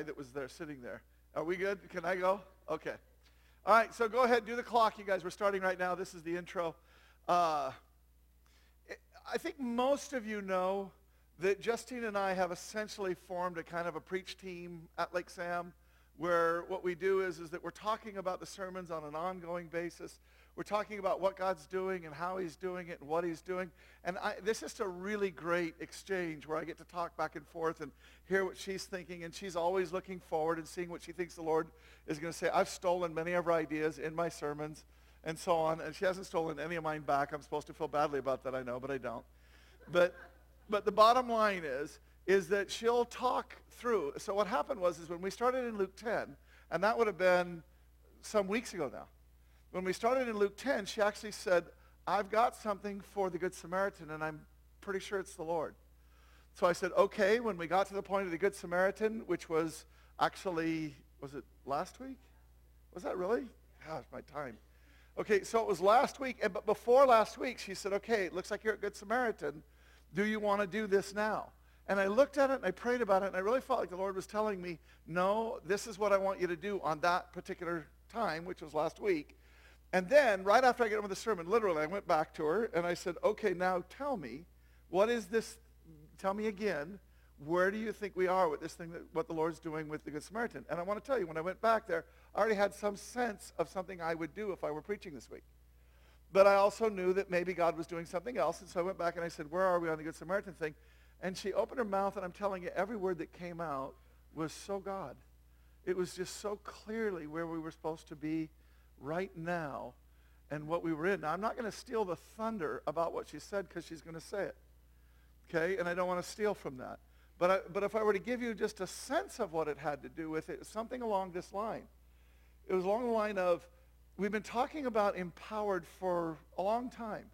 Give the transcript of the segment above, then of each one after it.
guy that was there sitting there. Are we good? Can I go? Okay. All right, so go ahead, do the clock, you guys. We're starting right now. This is the intro. Uh, I think most of you know that Justine and I have essentially formed a kind of a preach team at Lake Sam where what we do is, is that we're talking about the sermons on an ongoing basis. We're talking about what God's doing and how he's doing it and what he's doing. And I, this is a really great exchange where I get to talk back and forth and hear what she's thinking. And she's always looking forward and seeing what she thinks the Lord is going to say. I've stolen many of her ideas in my sermons and so on. And she hasn't stolen any of mine back. I'm supposed to feel badly about that, I know, but I don't. But, but the bottom line is, is that she'll talk through. So what happened was is when we started in Luke 10, and that would have been some weeks ago now. When we started in Luke 10, she actually said, I've got something for the Good Samaritan, and I'm pretty sure it's the Lord. So I said, okay, when we got to the point of the Good Samaritan, which was actually, was it last week? Was that really? Gosh, my time. Okay, so it was last week, and, but before last week, she said, okay, it looks like you're a Good Samaritan. Do you want to do this now? And I looked at it and I prayed about it and I really felt like the Lord was telling me, no, this is what I want you to do on that particular time, which was last week. And then right after I got done with the sermon, literally I went back to her and I said, okay, now tell me, what is this, tell me again, where do you think we are with this thing, that, what the Lord's doing with the Good Samaritan? And I want to tell you, when I went back there, I already had some sense of something I would do if I were preaching this week. But I also knew that maybe God was doing something else. And so I went back and I said, where are we on the Good Samaritan thing? And she opened her mouth, and I'm telling you, every word that came out was so God. It was just so clearly where we were supposed to be right now and what we were in. Now, I'm not going to steal the thunder about what she said because she's going to say it. Okay? And I don't want to steal from that. But, I, but if I were to give you just a sense of what it had to do with it, something along this line. It was along the line of, we've been talking about empowered for a long time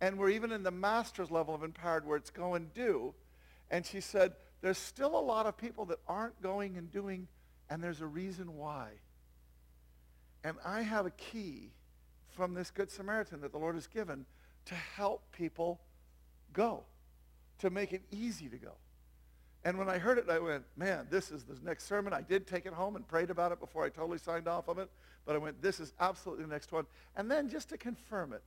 and we're even in the master's level of empowered where it's go and do. And she said, there's still a lot of people that aren't going and doing, and there's a reason why. And I have a key from this Good Samaritan that the Lord has given to help people go, to make it easy to go. And when I heard it, I went, man, this is the next sermon. I did take it home and prayed about it before I totally signed off of it. But I went, this is absolutely the next one. And then just to confirm it,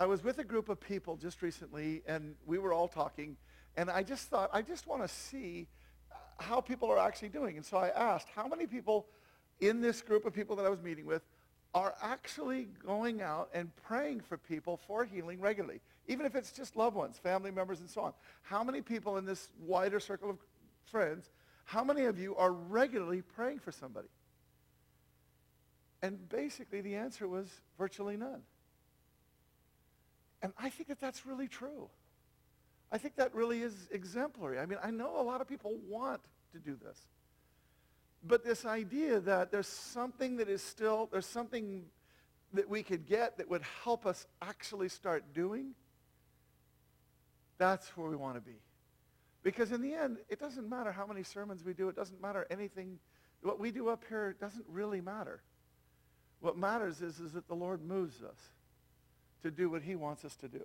I was with a group of people just recently, and we were all talking, and I just thought, I just want to see how people are actually doing. And so I asked, how many people in this group of people that I was meeting with are actually going out and praying for people for healing regularly, even if it's just loved ones, family members, and so on. How many people in this wider circle of friends, how many of you are regularly praying for somebody? And basically the answer was virtually none. And I think that that's really true. I think that really is exemplary. I mean, I know a lot of people want to do this. But this idea that there's something that is still, there's something that we could get that would help us actually start doing, that's where we want to be. Because in the end, it doesn't matter how many sermons we do. It doesn't matter anything. What we do up here doesn't really matter. What matters is, is that the Lord moves us to do what he wants us to do.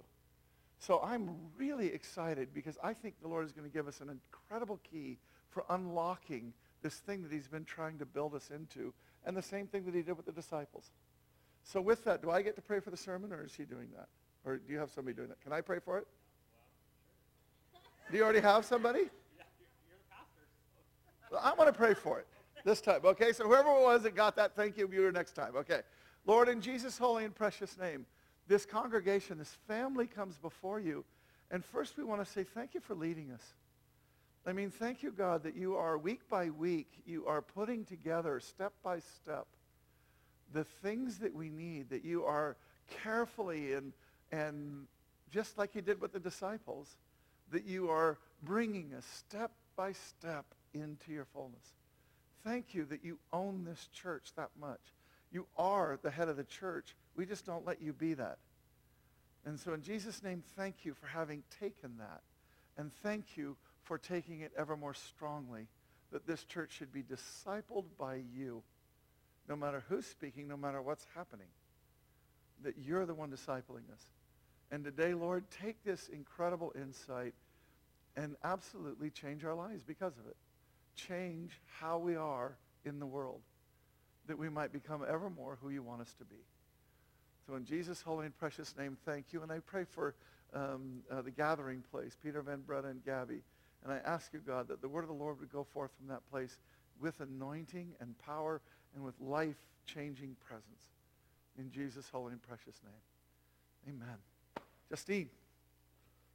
So I'm really excited because I think the Lord is going to give us an incredible key for unlocking this thing that he's been trying to build us into and the same thing that he did with the disciples. So with that, do I get to pray for the sermon or is he doing that? Or do you have somebody doing that? Can I pray for it? Do you already have somebody? I want to pray for it this time. Okay, so whoever it was that got that, thank you. You next time. Okay. Lord, in Jesus' holy and precious name, this congregation, this family comes before you. And first we want to say thank you for leading us. I mean, thank you, God, that you are week by week, you are putting together step by step the things that we need, that you are carefully and, and just like you did with the disciples, that you are bringing us step by step into your fullness. Thank you that you own this church that much. You are the head of the church. We just don't let you be that. And so in Jesus' name, thank you for having taken that. And thank you for taking it ever more strongly that this church should be discipled by you, no matter who's speaking, no matter what's happening, that you're the one discipling us. And today, Lord, take this incredible insight and absolutely change our lives because of it. change how we are in the world, that we might become ever more who you want us to be. So in Jesus' holy and precious name, thank you. And I pray for um, uh, the gathering place, Peter Van Breda and Gabby. And I ask you, God, that the word of the Lord would go forth from that place with anointing and power and with life-changing presence. In Jesus' holy and precious name. Amen. Justine.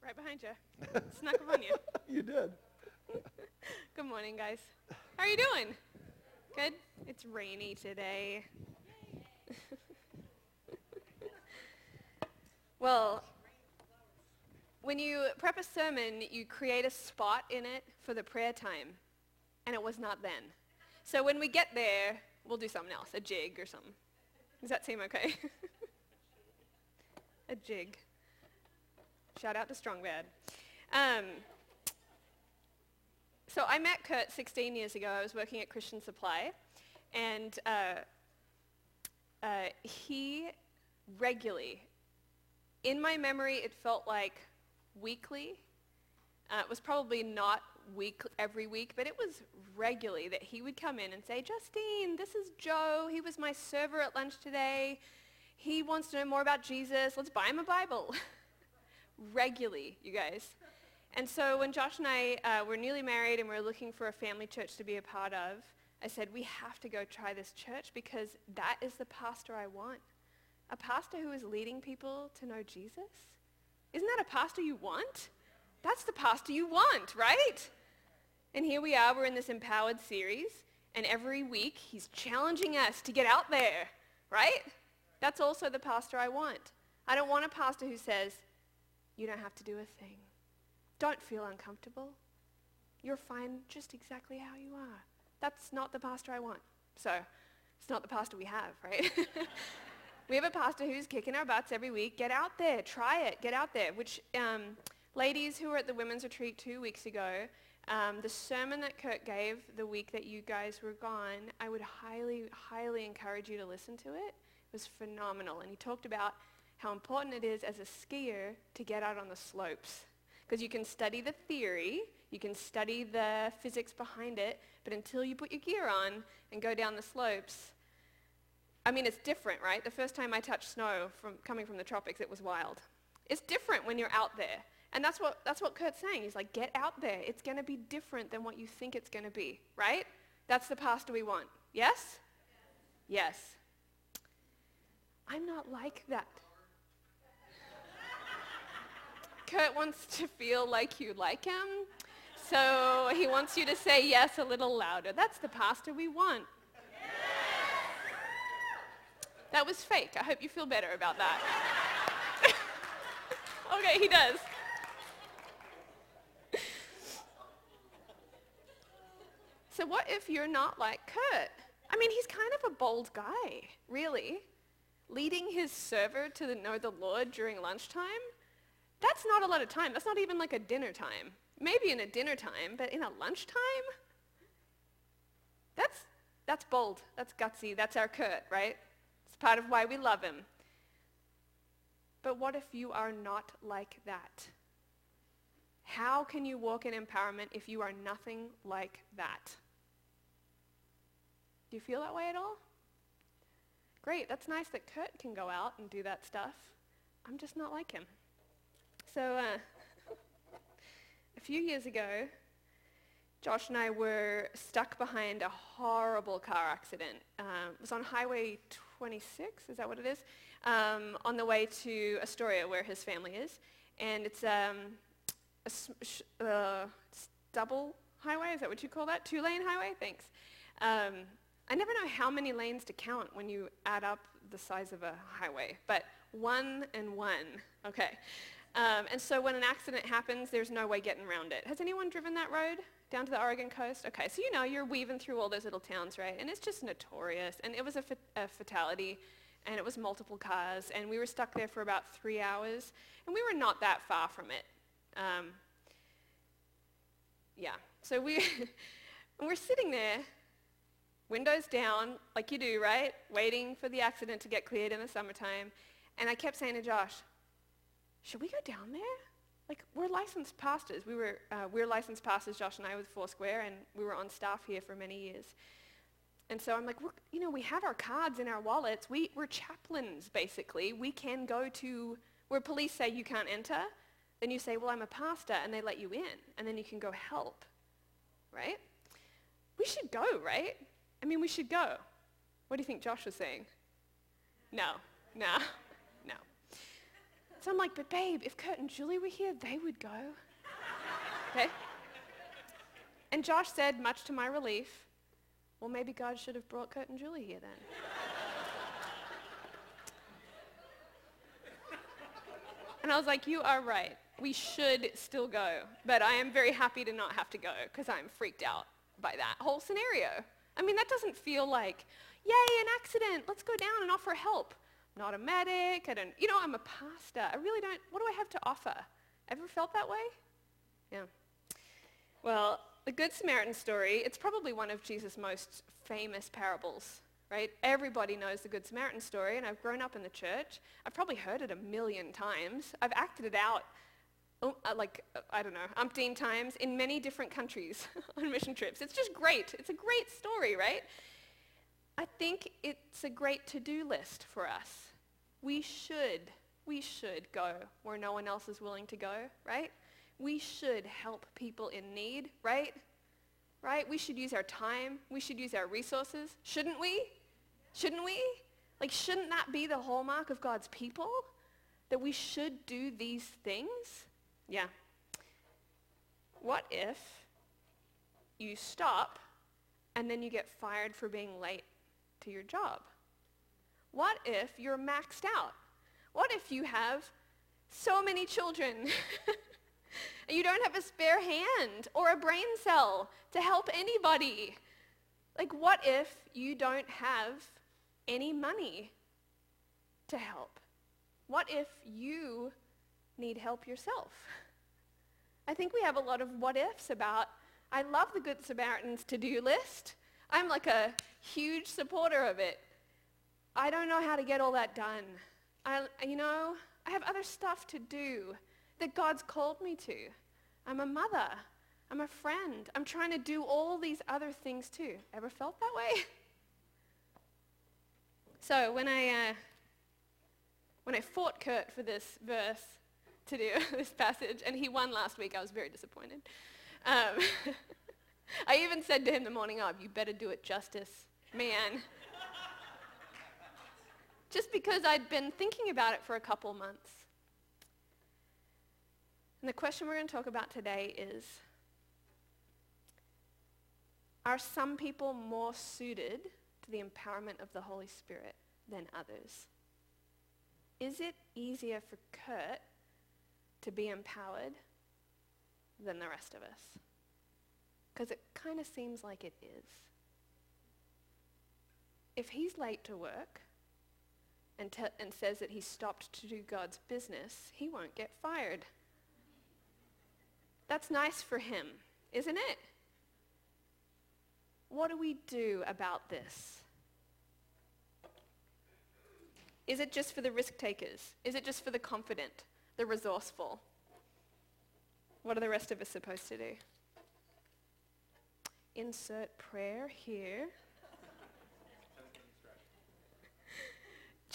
Right behind you. Snuck up on you. you did. Good morning, guys. How are you doing? Good? It's rainy today. well, when you prep a sermon, you create a spot in it for the prayer time, and it was not then. So when we get there, we'll do something else, a jig or something. Does that seem okay? a jig. Shout out to Strong Bad. Um, so I met Kurt 16 years ago. I was working at Christian Supply, and uh, uh, he regularly, in my memory, it felt like weekly. Uh, it was probably not week every week, but it was regularly that he would come in and say, Justine, this is Joe. He was my server at lunch today. He wants to know more about Jesus. Let's buy him a Bible. regularly, you guys. And so when Josh and I uh, were newly married and we were looking for a family church to be a part of, I said, we have to go try this church because that is the pastor I want. A pastor who is leading people to know Jesus? Isn't that a pastor you want? That's the pastor you want, right? And here we are, we're in this empowered series, and every week he's challenging us to get out there, right? That's also the pastor I want. I don't want a pastor who says, you don't have to do a thing. Don't feel uncomfortable. You're fine just exactly how you are. That's not the pastor I want. So it's not the pastor we have, right? we have a pastor who's kicking our butts every week. Get out there. Try it. Get out there. Which um, ladies who were at the women's retreat two weeks ago, um, the sermon that Kurt gave the week that you guys were gone, I would highly, highly encourage you to listen to it. It was phenomenal. And he talked about how important it is as a skier to get out on the slopes because you can study the theory, you can study the physics behind it, but until you put your gear on and go down the slopes, I mean, it's different, right? The first time I touched snow from coming from the tropics, it was wild. It's different when you're out there. And that's what, that's what Kurt's saying. He's like, get out there. It's going to be different than what you think it's going to be, right? That's the pastor we want. Yes? Yes. I'm not like that. Kurt wants to feel like you like him. So he wants you to say yes a little louder. That's the pastor we want. That was fake. I hope you feel better about that. okay, he does. So what if you're not like Kurt? I mean, he's kind of a bold guy, really. Leading his server to the, know the Lord during lunchtime that's not a lot of time. That's not even like a dinner time. Maybe in a dinner time, but in a lunchtime? That's, that's bold. That's gutsy. That's our Kurt, right? It's part of why we love him. But what if you are not like that? How can you walk in empowerment if you are nothing like that? Do you feel that way at all? Great, that's nice that Kurt can go out and do that stuff. I'm just not like him. So uh, a few years ago, Josh and I were stuck behind a horrible car accident. Um, it was on Highway 26, is that what it is? Um, on the way to Astoria, where his family is. And it's um, a uh, double highway, is that what you call that? Two-lane highway? Thanks. Um, I never know how many lanes to count when you add up the size of a highway, but one and one. Okay. Um, and so when an accident happens, there's no way getting around it. Has anyone driven that road down to the Oregon coast? Okay, so you know you're weaving through all those little towns, right? And it's just notorious. And it was a, fa- a fatality, and it was multiple cars, and we were stuck there for about three hours, and we were not that far from it. Um, yeah, so we we're sitting there, windows down, like you do, right? Waiting for the accident to get cleared in the summertime. And I kept saying to Josh, should we go down there? Like, we're licensed pastors. We were, uh, we're licensed pastors, Josh and I, with Foursquare, and we were on staff here for many years. And so I'm like, you know, we have our cards in our wallets. We, we're chaplains, basically. We can go to where police say you can't enter. Then you say, well, I'm a pastor, and they let you in. And then you can go help, right? We should go, right? I mean, we should go. What do you think Josh was saying? No, no. So I'm like, but babe, if Kurt and Julie were here, they would go. Okay? And Josh said, much to my relief, well, maybe God should have brought Kurt and Julie here then. and I was like, you are right. We should still go. But I am very happy to not have to go because I'm freaked out by that whole scenario. I mean, that doesn't feel like, yay, an accident. Let's go down and offer help. Not a medic. I don't, you know, I'm a pastor. I really don't, what do I have to offer? Ever felt that way? Yeah. Well, the Good Samaritan story, it's probably one of Jesus' most famous parables, right? Everybody knows the Good Samaritan story, and I've grown up in the church. I've probably heard it a million times. I've acted it out oh, uh, like, uh, I don't know, umpteen times in many different countries on mission trips. It's just great. It's a great story, right? I think it's a great to-do list for us. We should, we should go where no one else is willing to go, right? We should help people in need, right? Right? We should use our time. We should use our resources. Shouldn't we? Shouldn't we? Like, shouldn't that be the hallmark of God's people? That we should do these things? Yeah. What if you stop and then you get fired for being late to your job? What if you're maxed out? What if you have so many children and you don't have a spare hand or a brain cell to help anybody? Like what if you don't have any money to help? What if you need help yourself? I think we have a lot of what ifs about, I love the Good Samaritan's to-do list. I'm like a huge supporter of it. I don't know how to get all that done. I, you know, I have other stuff to do that God's called me to. I'm a mother. I'm a friend. I'm trying to do all these other things too. Ever felt that way? So when I, uh, when I fought Kurt for this verse to do this passage, and he won last week, I was very disappointed. Um, I even said to him the morning of, you better do it justice, man. Just because I'd been thinking about it for a couple months. And the question we're going to talk about today is, are some people more suited to the empowerment of the Holy Spirit than others? Is it easier for Kurt to be empowered than the rest of us? Because it kind of seems like it is. If he's late to work and, te- and says that he stopped to do God's business, he won't get fired. That's nice for him, isn't it? What do we do about this? Is it just for the risk takers? Is it just for the confident, the resourceful? What are the rest of us supposed to do? Insert prayer here.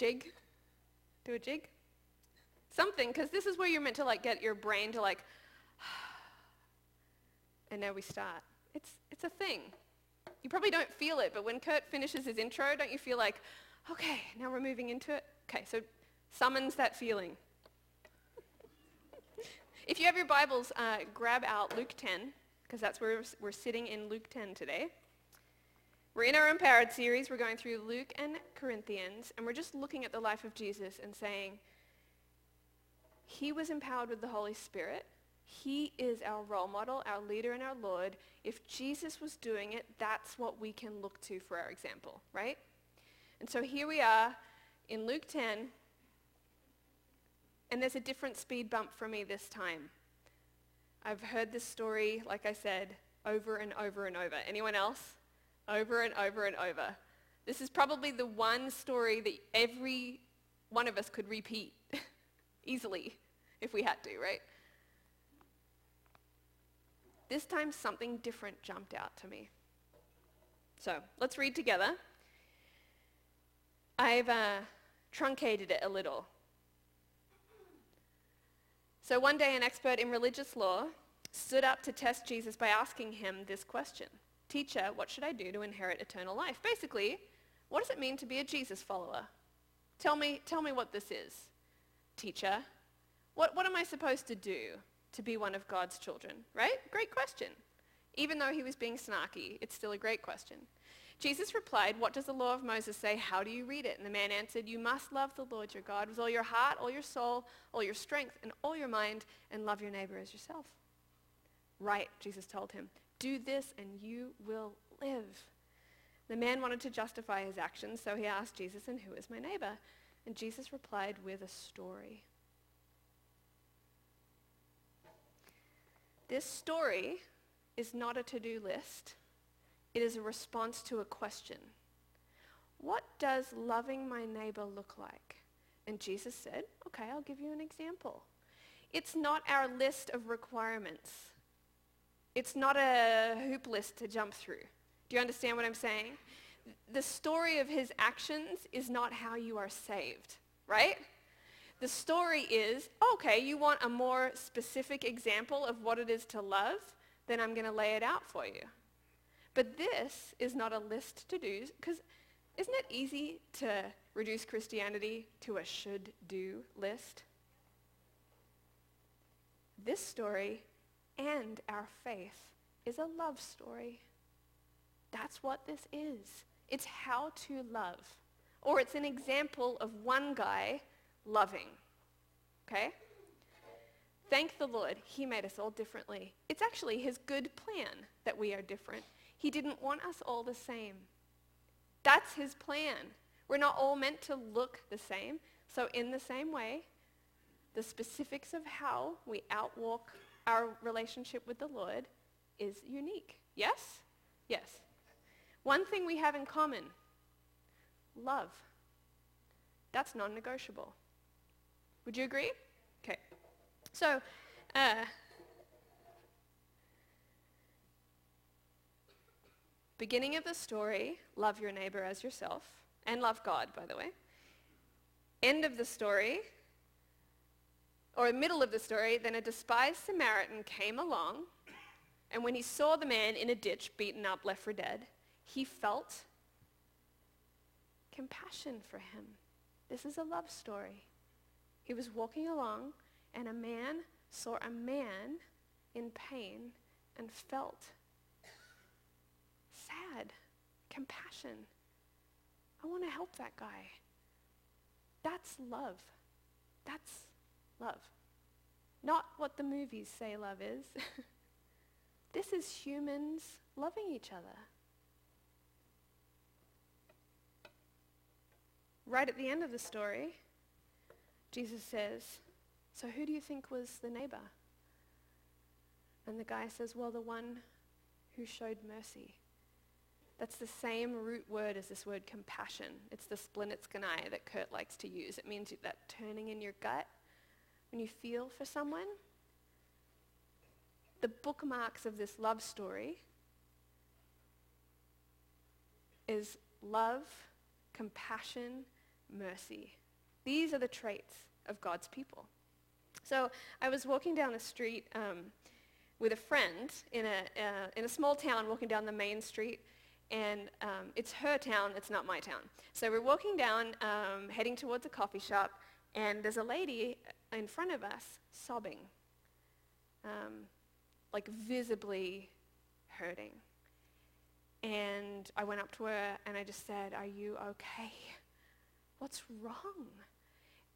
jig. Do a jig. Something, because this is where you're meant to like get your brain to like, and now we start. It's, it's a thing. You probably don't feel it, but when Kurt finishes his intro, don't you feel like, okay, now we're moving into it? Okay, so summons that feeling. if you have your Bibles, uh, grab out Luke 10, because that's where we're sitting in Luke 10 today. We're in our Empowered series. We're going through Luke and Corinthians, and we're just looking at the life of Jesus and saying, he was empowered with the Holy Spirit. He is our role model, our leader, and our Lord. If Jesus was doing it, that's what we can look to for our example, right? And so here we are in Luke 10, and there's a different speed bump for me this time. I've heard this story, like I said, over and over and over. Anyone else? Over and over and over. This is probably the one story that every one of us could repeat easily if we had to, right? this time something different jumped out to me. So let's read together. I've uh, truncated it a little. So one day, an expert in religious law stood up to test Jesus by asking him this question Teacher, what should I do to inherit eternal life? Basically, what does it mean to be a Jesus follower? Tell me, tell me what this is. Teacher, what, what am I supposed to do to be one of God's children? Right? Great question. Even though he was being snarky, it's still a great question. Jesus replied, What does the law of Moses say? How do you read it? And the man answered, You must love the Lord your God with all your heart, all your soul, all your strength, and all your mind, and love your neighbor as yourself. Right, Jesus told him. Do this and you will live. The man wanted to justify his actions, so he asked Jesus, And who is my neighbor? And Jesus replied with a story. This story is not a to-do list. It is a response to a question. What does loving my neighbor look like? And Jesus said, okay, I'll give you an example. It's not our list of requirements. It's not a hoop list to jump through. Do you understand what I'm saying? The story of his actions is not how you are saved, right? The story is, okay, you want a more specific example of what it is to love? Then I'm going to lay it out for you. But this is not a list to do, because isn't it easy to reduce Christianity to a should-do list? This story and our faith is a love story. That's what this is. It's how to love. Or it's an example of one guy loving. Okay? Thank the Lord, he made us all differently. It's actually his good plan that we are different. He didn't want us all the same. That's his plan. We're not all meant to look the same. So in the same way, the specifics of how we outwalk our relationship with the Lord is unique. Yes? Yes. One thing we have in common, love. That's non-negotiable. Would you agree? Okay. So, uh, beginning of the story, love your neighbor as yourself, and love God, by the way. End of the story, or middle of the story, then a despised Samaritan came along, and when he saw the man in a ditch, beaten up, left for dead, he felt compassion for him. This is a love story. He was walking along, and a man saw a man in pain and felt sad, compassion. I want to help that guy. That's love. That's love. Not what the movies say love is. this is humans loving each other. Right at the end of the story, Jesus says, so who do you think was the neighbor? And the guy says, well, the one who showed mercy. That's the same root word as this word compassion. It's the splagchnizomai that Kurt likes to use. It means that turning in your gut when you feel for someone. The bookmarks of this love story is love, compassion, mercy. These are the traits of God's people. So I was walking down the street um, with a friend in a, uh, in a small town, walking down the main street, and um, it's her town, it's not my town. So we're walking down, um, heading towards a coffee shop, and there's a lady in front of us sobbing, um, like visibly hurting. And I went up to her and I just said, are you okay? What's wrong?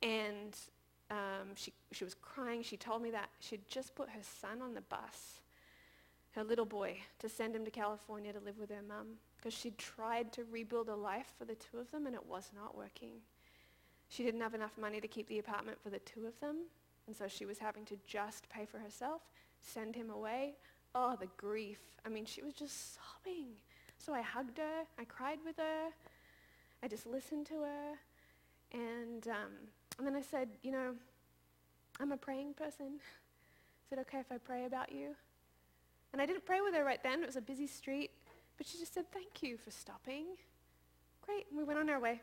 And um, she, she was crying. She told me that she'd just put her son on the bus her little boy to send him to California to live with her mum because she'd tried to rebuild a life for the two of them and it was not working. She didn't have enough money to keep the apartment for the two of them and so she was having to just pay for herself, send him away. Oh, the grief. I mean, she was just sobbing. So I hugged her. I cried with her. I just listened to her. And, um, and then I said, you know, I'm a praying person. Is it okay if I pray about you? And I didn't pray with her right then. It was a busy street. But she just said, thank you for stopping. Great. And we went on our way.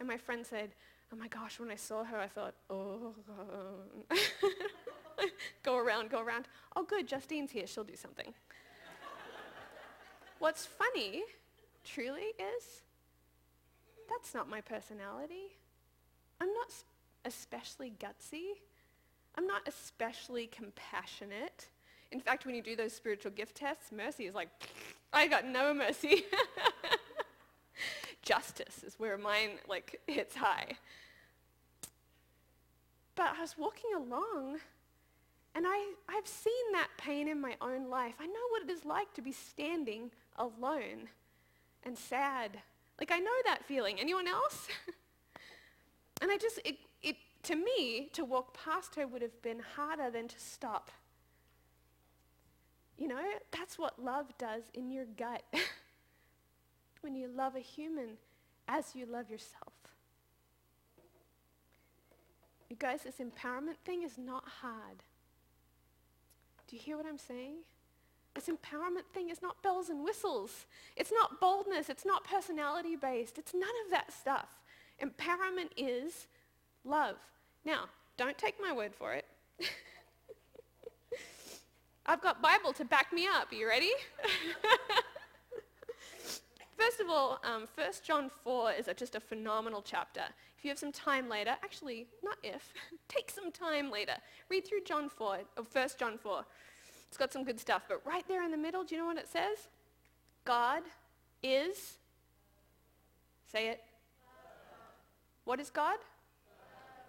And my friend said, oh my gosh, when I saw her, I thought, oh, go around, go around. Oh, good, Justine's here. She'll do something. What's funny, truly, is that's not my personality. I'm not especially gutsy. I'm not especially compassionate. In fact, when you do those spiritual gift tests, mercy is like, I got no mercy. Justice is where mine like hits high. But I was walking along and I, I've seen that pain in my own life. I know what it is like to be standing alone and sad. Like I know that feeling. Anyone else? and I just, it, it, to me, to walk past her would have been harder than to stop you know, that's what love does in your gut when you love a human as you love yourself. You guys, this empowerment thing is not hard. Do you hear what I'm saying? This empowerment thing is not bells and whistles. It's not boldness. It's not personality based. It's none of that stuff. Empowerment is love. Now, don't take my word for it. I've got Bible to back me up. You ready? First of all, um, 1 John 4 is a, just a phenomenal chapter. If you have some time later, actually, not if, take some time later. Read through John 4, or 1 John 4. It's got some good stuff. But right there in the middle, do you know what it says? God is, say it. What is God?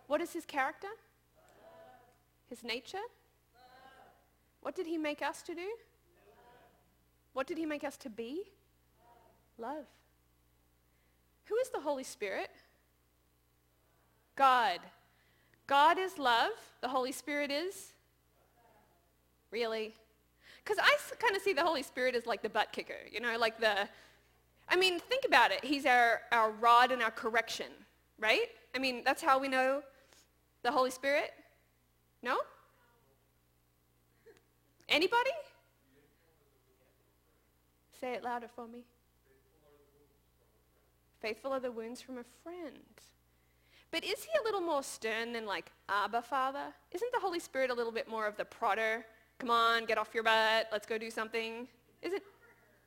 What is his character? His nature? What did he make us to do? What did he make us to be? Love. Who is the Holy Spirit? God. God is love. The Holy Spirit is? Really? Because I kind of see the Holy Spirit as like the butt kicker, you know, like the, I mean, think about it. He's our, our rod and our correction, right? I mean, that's how we know the Holy Spirit? No? Anybody? Say it louder for me. Faithful are the wounds from a friend. But is he a little more stern than like Abba Father? Isn't the Holy Spirit a little bit more of the prodder? Come on, get off your butt. Let's go do something. Is it?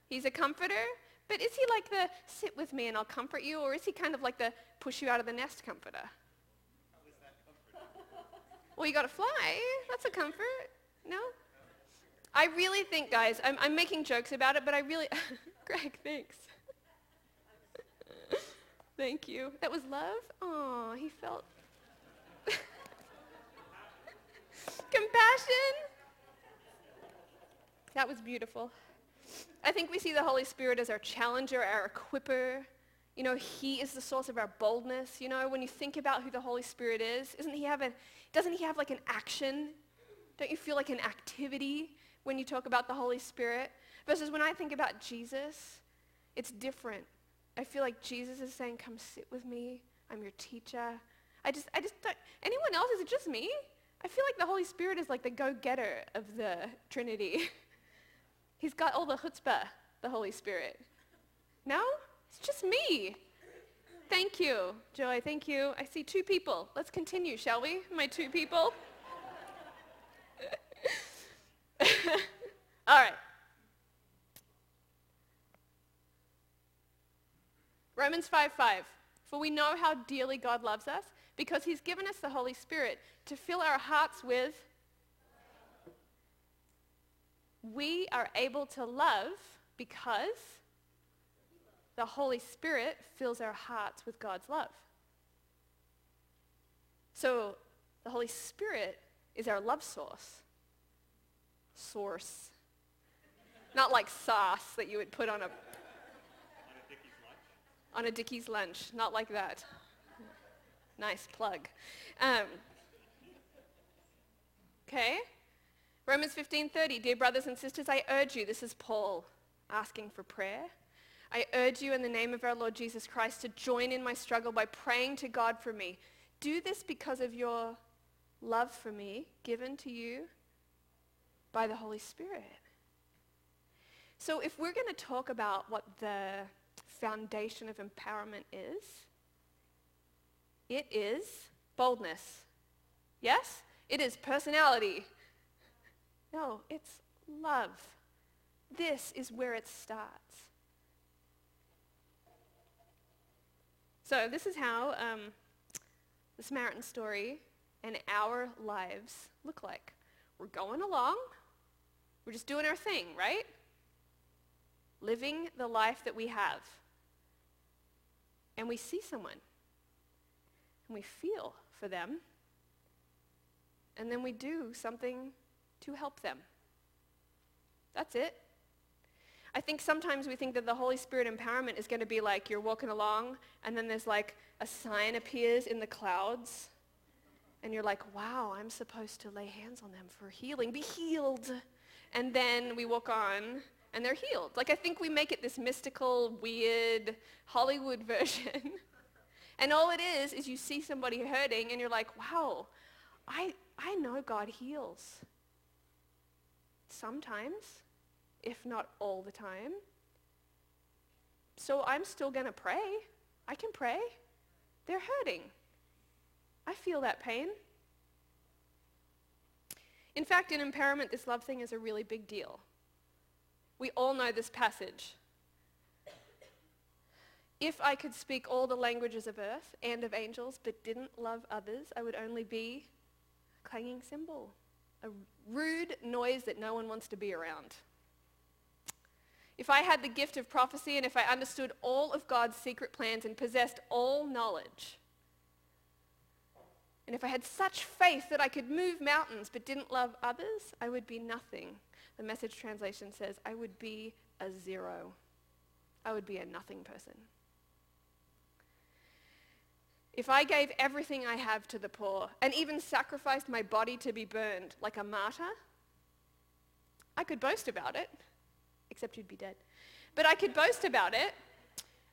He's a comforter. But is he like the sit with me and I'll comfort you? Or is he kind of like the push you out of the nest comforter? well, you got to fly. That's a comfort. No? I really think, guys, I'm, I'm making jokes about it, but I really, Greg, thanks. Thank you. That was love? Oh, he felt compassion. That was beautiful. I think we see the Holy Spirit as our challenger, our equiper. You know, he is the source of our boldness. You know, when you think about who the Holy Spirit is, isn't he have a, doesn't he have like an action? Don't you feel like an activity? When you talk about the Holy Spirit. Versus when I think about Jesus, it's different. I feel like Jesus is saying, come sit with me. I'm your teacher. I just, I just don't, anyone else? Is it just me? I feel like the Holy Spirit is like the go-getter of the Trinity. He's got all the chutzpah, the Holy Spirit. No? It's just me. Thank you, Joy. Thank you. I see two people. Let's continue, shall we? My two people. All right. Romans 5 5. For we know how dearly God loves us because he's given us the Holy Spirit to fill our hearts with. We are able to love because the Holy Spirit fills our hearts with God's love. So the Holy Spirit is our love source source. Not like sauce that you would put on a on a Dickie's lunch. Not like that. Nice plug. Um, okay. Romans 15:30. Dear brothers and sisters, I urge you. This is Paul asking for prayer. I urge you in the name of our Lord Jesus Christ to join in my struggle by praying to God for me. Do this because of your love for me given to you by the Holy Spirit. So if we're going to talk about what the foundation of empowerment is, it is boldness. Yes? It is personality. No, it's love. This is where it starts. So this is how um, the Samaritan story and our lives look like. We're going along. We're just doing our thing, right? Living the life that we have. And we see someone. And we feel for them. And then we do something to help them. That's it. I think sometimes we think that the Holy Spirit empowerment is going to be like you're walking along and then there's like a sign appears in the clouds and you're like, wow, I'm supposed to lay hands on them for healing. Be healed. And then we walk on and they're healed. Like I think we make it this mystical, weird Hollywood version. and all it is is you see somebody hurting and you're like, wow, I, I know God heals. Sometimes if not all the time. So I'm still going to pray. I can pray. They're hurting. I feel that pain. In fact, in empowerment, this love thing is a really big deal. We all know this passage. If I could speak all the languages of earth and of angels but didn't love others, I would only be a clanging cymbal, a rude noise that no one wants to be around. If I had the gift of prophecy and if I understood all of God's secret plans and possessed all knowledge, and if I had such faith that I could move mountains but didn't love others, I would be nothing. The message translation says, I would be a zero. I would be a nothing person. If I gave everything I have to the poor and even sacrificed my body to be burned like a martyr, I could boast about it except you'd be dead. But I could boast about it.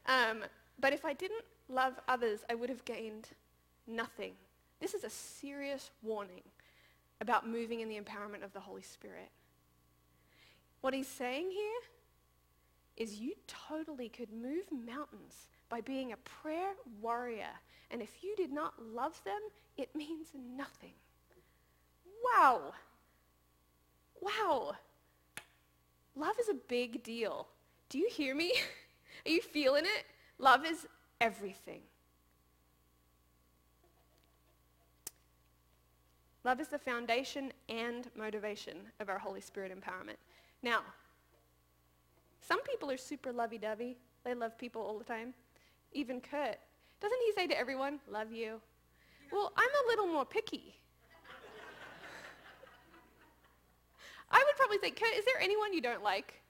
Um, but if I didn't love others, I would have gained nothing. This is a serious warning about moving in the empowerment of the Holy Spirit. What he's saying here is you totally could move mountains by being a prayer warrior. And if you did not love them, it means nothing. Wow. Wow. Love is a big deal. Do you hear me? Are you feeling it? Love is everything. Love is the foundation and motivation of our Holy Spirit empowerment. Now, some people are super lovey-dovey. They love people all the time. Even Kurt. Doesn't he say to everyone, love you? Well, I'm a little more picky. I would probably say, Kurt, is there anyone you don't like?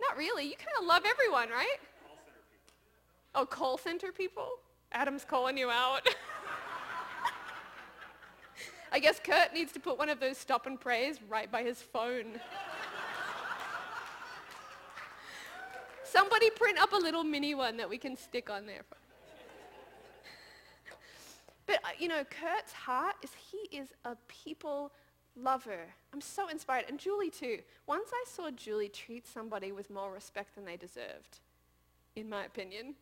Not really. You kind of love everyone, right? Call center people. Oh, call center people? Adam's calling you out. I guess Kurt needs to put one of those stop and prays right by his phone. Somebody print up a little mini one that we can stick on there. But, uh, you know, Kurt's heart is he is a people lover. I'm so inspired. And Julie too. Once I saw Julie treat somebody with more respect than they deserved, in my opinion.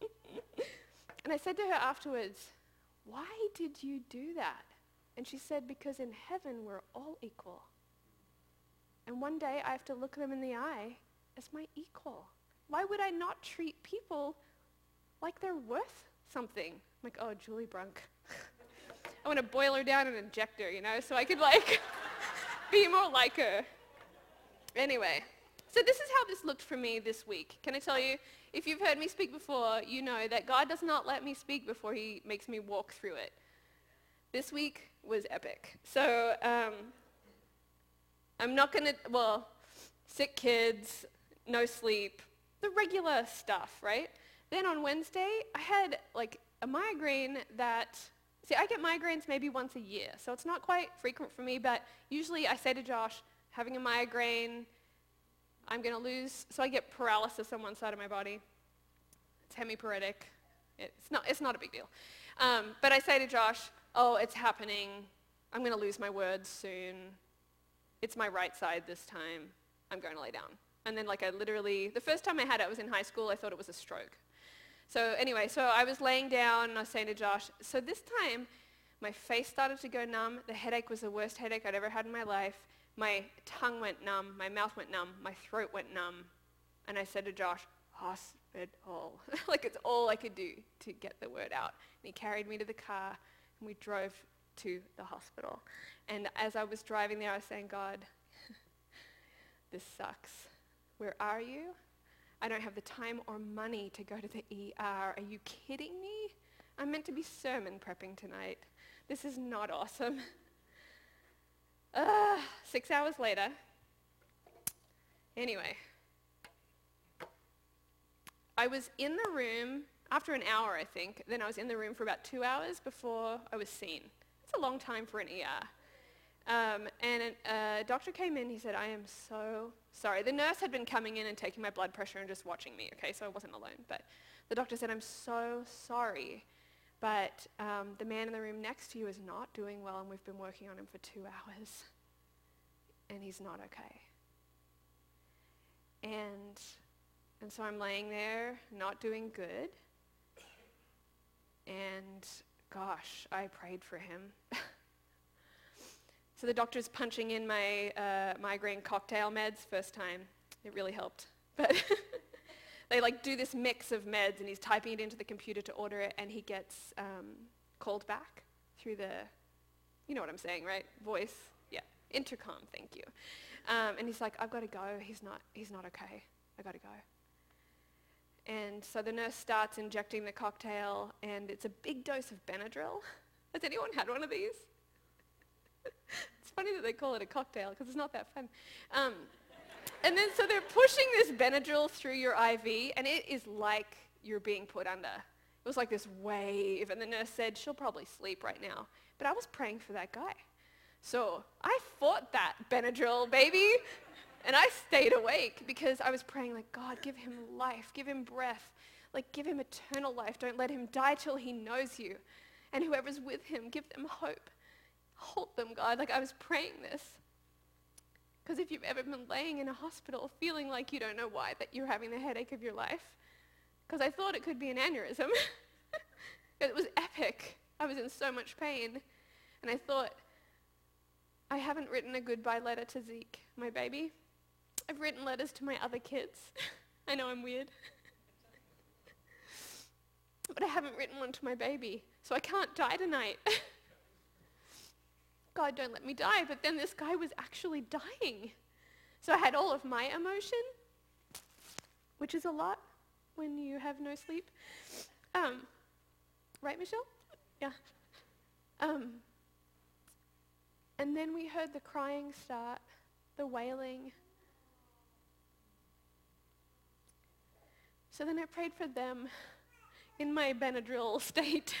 and I said to her afterwards, why did you do that? And she said, because in heaven we're all equal. And one day I have to look them in the eye as my equal. Why would I not treat people like they're worth something? I'm like, oh, Julie Brunk. I want to boil her down and inject her, you know, so I could like be more like her. Anyway, so this is how this looked for me this week. Can I tell you, if you've heard me speak before, you know that God does not let me speak before he makes me walk through it. This week was epic. So um, I'm not going to, well, sick kids, no sleep, the regular stuff, right? Then on Wednesday, I had like a migraine that See, I get migraines maybe once a year, so it's not quite frequent for me, but usually I say to Josh, having a migraine, I'm going to lose, so I get paralysis on one side of my body. It's hemiparetic. It's not, it's not a big deal. Um, but I say to Josh, oh, it's happening. I'm going to lose my words soon. it's my right side this time. I'm going to lay down. And then like I literally, the first time I had it, I was in high school. I thought it was a stroke. So anyway, so I was laying down and I was saying to Josh, so this time my face started to go numb. The headache was the worst headache I'd ever had in my life. My tongue went numb. My mouth went numb. My throat went numb. And I said to Josh, hospital. like it's all I could do to get the word out. And he carried me to the car and we drove to the hospital. And as I was driving there, I was saying, God, this sucks. Where are you? I don't have the time or money to go to the ER. Are you kidding me? I'm meant to be sermon prepping tonight. This is not awesome. Uh, six hours later, anyway, I was in the room after an hour, I think. Then I was in the room for about two hours before I was seen. It's a long time for an ER. Um, and a doctor came in. He said, I am so sorry. The nurse had been coming in and taking my blood pressure and just watching me, okay, so I wasn't alone. But the doctor said, I'm so sorry, but um, the man in the room next to you is not doing well, and we've been working on him for two hours, and he's not okay. And, and so I'm laying there, not doing good, and gosh, I prayed for him. So the doctor's punching in my uh, migraine cocktail meds first time. It really helped. But they like do this mix of meds and he's typing it into the computer to order it and he gets um, called back through the, you know what I'm saying, right? Voice. Yeah. Intercom, thank you. Um, and he's like, I've got to go. He's not, he's not okay. I got to go. And so the nurse starts injecting the cocktail and it's a big dose of Benadryl. Has anyone had one of these? it's funny that they call it a cocktail because it's not that fun. Um, and then so they're pushing this Benadryl through your IV, and it is like you're being put under. It was like this wave, and the nurse said, she'll probably sleep right now. But I was praying for that guy. So I fought that Benadryl, baby. And I stayed awake because I was praying like, God, give him life, give him breath, like give him eternal life. Don't let him die till he knows you. And whoever's with him, give them hope. Hold them, God. Like I was praying this. Because if you've ever been laying in a hospital feeling like you don't know why, that you're having the headache of your life, because I thought it could be an aneurysm. it was epic. I was in so much pain. And I thought, I haven't written a goodbye letter to Zeke, my baby. I've written letters to my other kids. I know I'm weird. but I haven't written one to my baby, so I can't die tonight. God, don't let me die. But then this guy was actually dying. So I had all of my emotion, which is a lot when you have no sleep. Um, right, Michelle? Yeah. Um, and then we heard the crying start, the wailing. So then I prayed for them in my Benadryl state.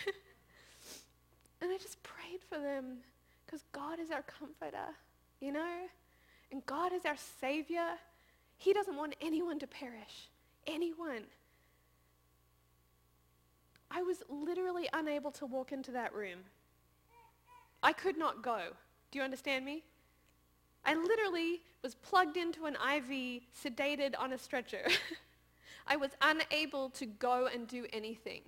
and I just prayed for them because God is our comforter, you know? And God is our Savior. He doesn't want anyone to perish. Anyone. I was literally unable to walk into that room. I could not go. Do you understand me? I literally was plugged into an IV, sedated on a stretcher. I was unable to go and do anything.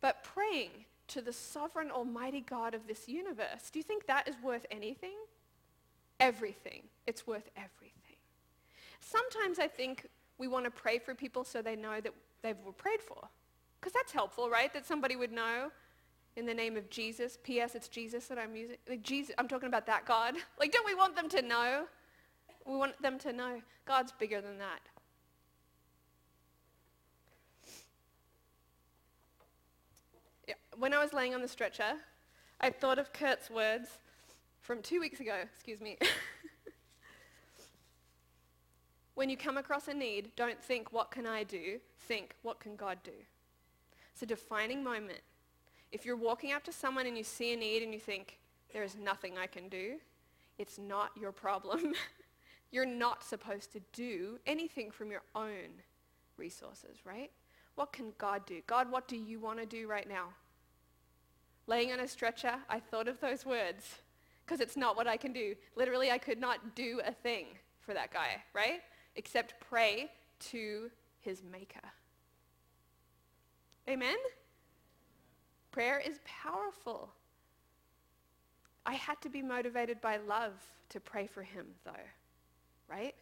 But praying to the sovereign almighty God of this universe. Do you think that is worth anything? Everything. It's worth everything. Sometimes I think we want to pray for people so they know that they were prayed for. Because that's helpful, right? That somebody would know in the name of Jesus. P.S. It's Jesus that I'm using. Like Jesus, I'm talking about that God. Like, don't we want them to know? We want them to know God's bigger than that. When I was laying on the stretcher, I thought of Kurt's words from two weeks ago, excuse me. when you come across a need, don't think, what can I do? Think, what can God do? It's a defining moment. If you're walking up to someone and you see a need and you think, there is nothing I can do, it's not your problem. you're not supposed to do anything from your own resources, right? What can God do? God, what do you want to do right now? Laying on a stretcher, I thought of those words. because it's not what I can do. Literally, I could not do a thing for that guy, right? Except pray to his maker. Amen? Prayer is powerful. I had to be motivated by love to pray for him, though, right?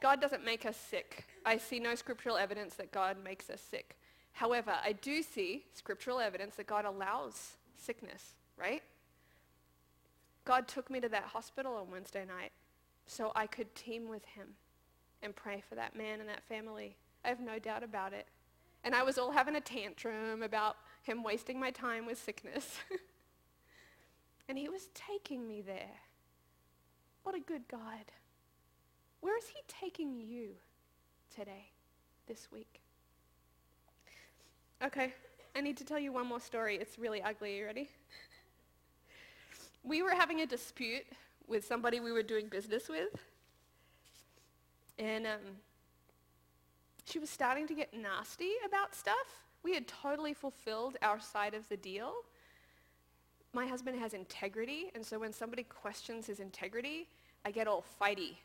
God doesn't make us sick. I see no scriptural evidence that God makes us sick. However, I do see scriptural evidence that God allows sickness, right? God took me to that hospital on Wednesday night so I could team with him and pray for that man and that family. I have no doubt about it. And I was all having a tantrum about him wasting my time with sickness. and he was taking me there. What a good God. Where is he taking you today, this week? Okay, I need to tell you one more story. It's really ugly. You ready? we were having a dispute with somebody we were doing business with. And um, she was starting to get nasty about stuff. We had totally fulfilled our side of the deal. My husband has integrity, and so when somebody questions his integrity, I get all fighty.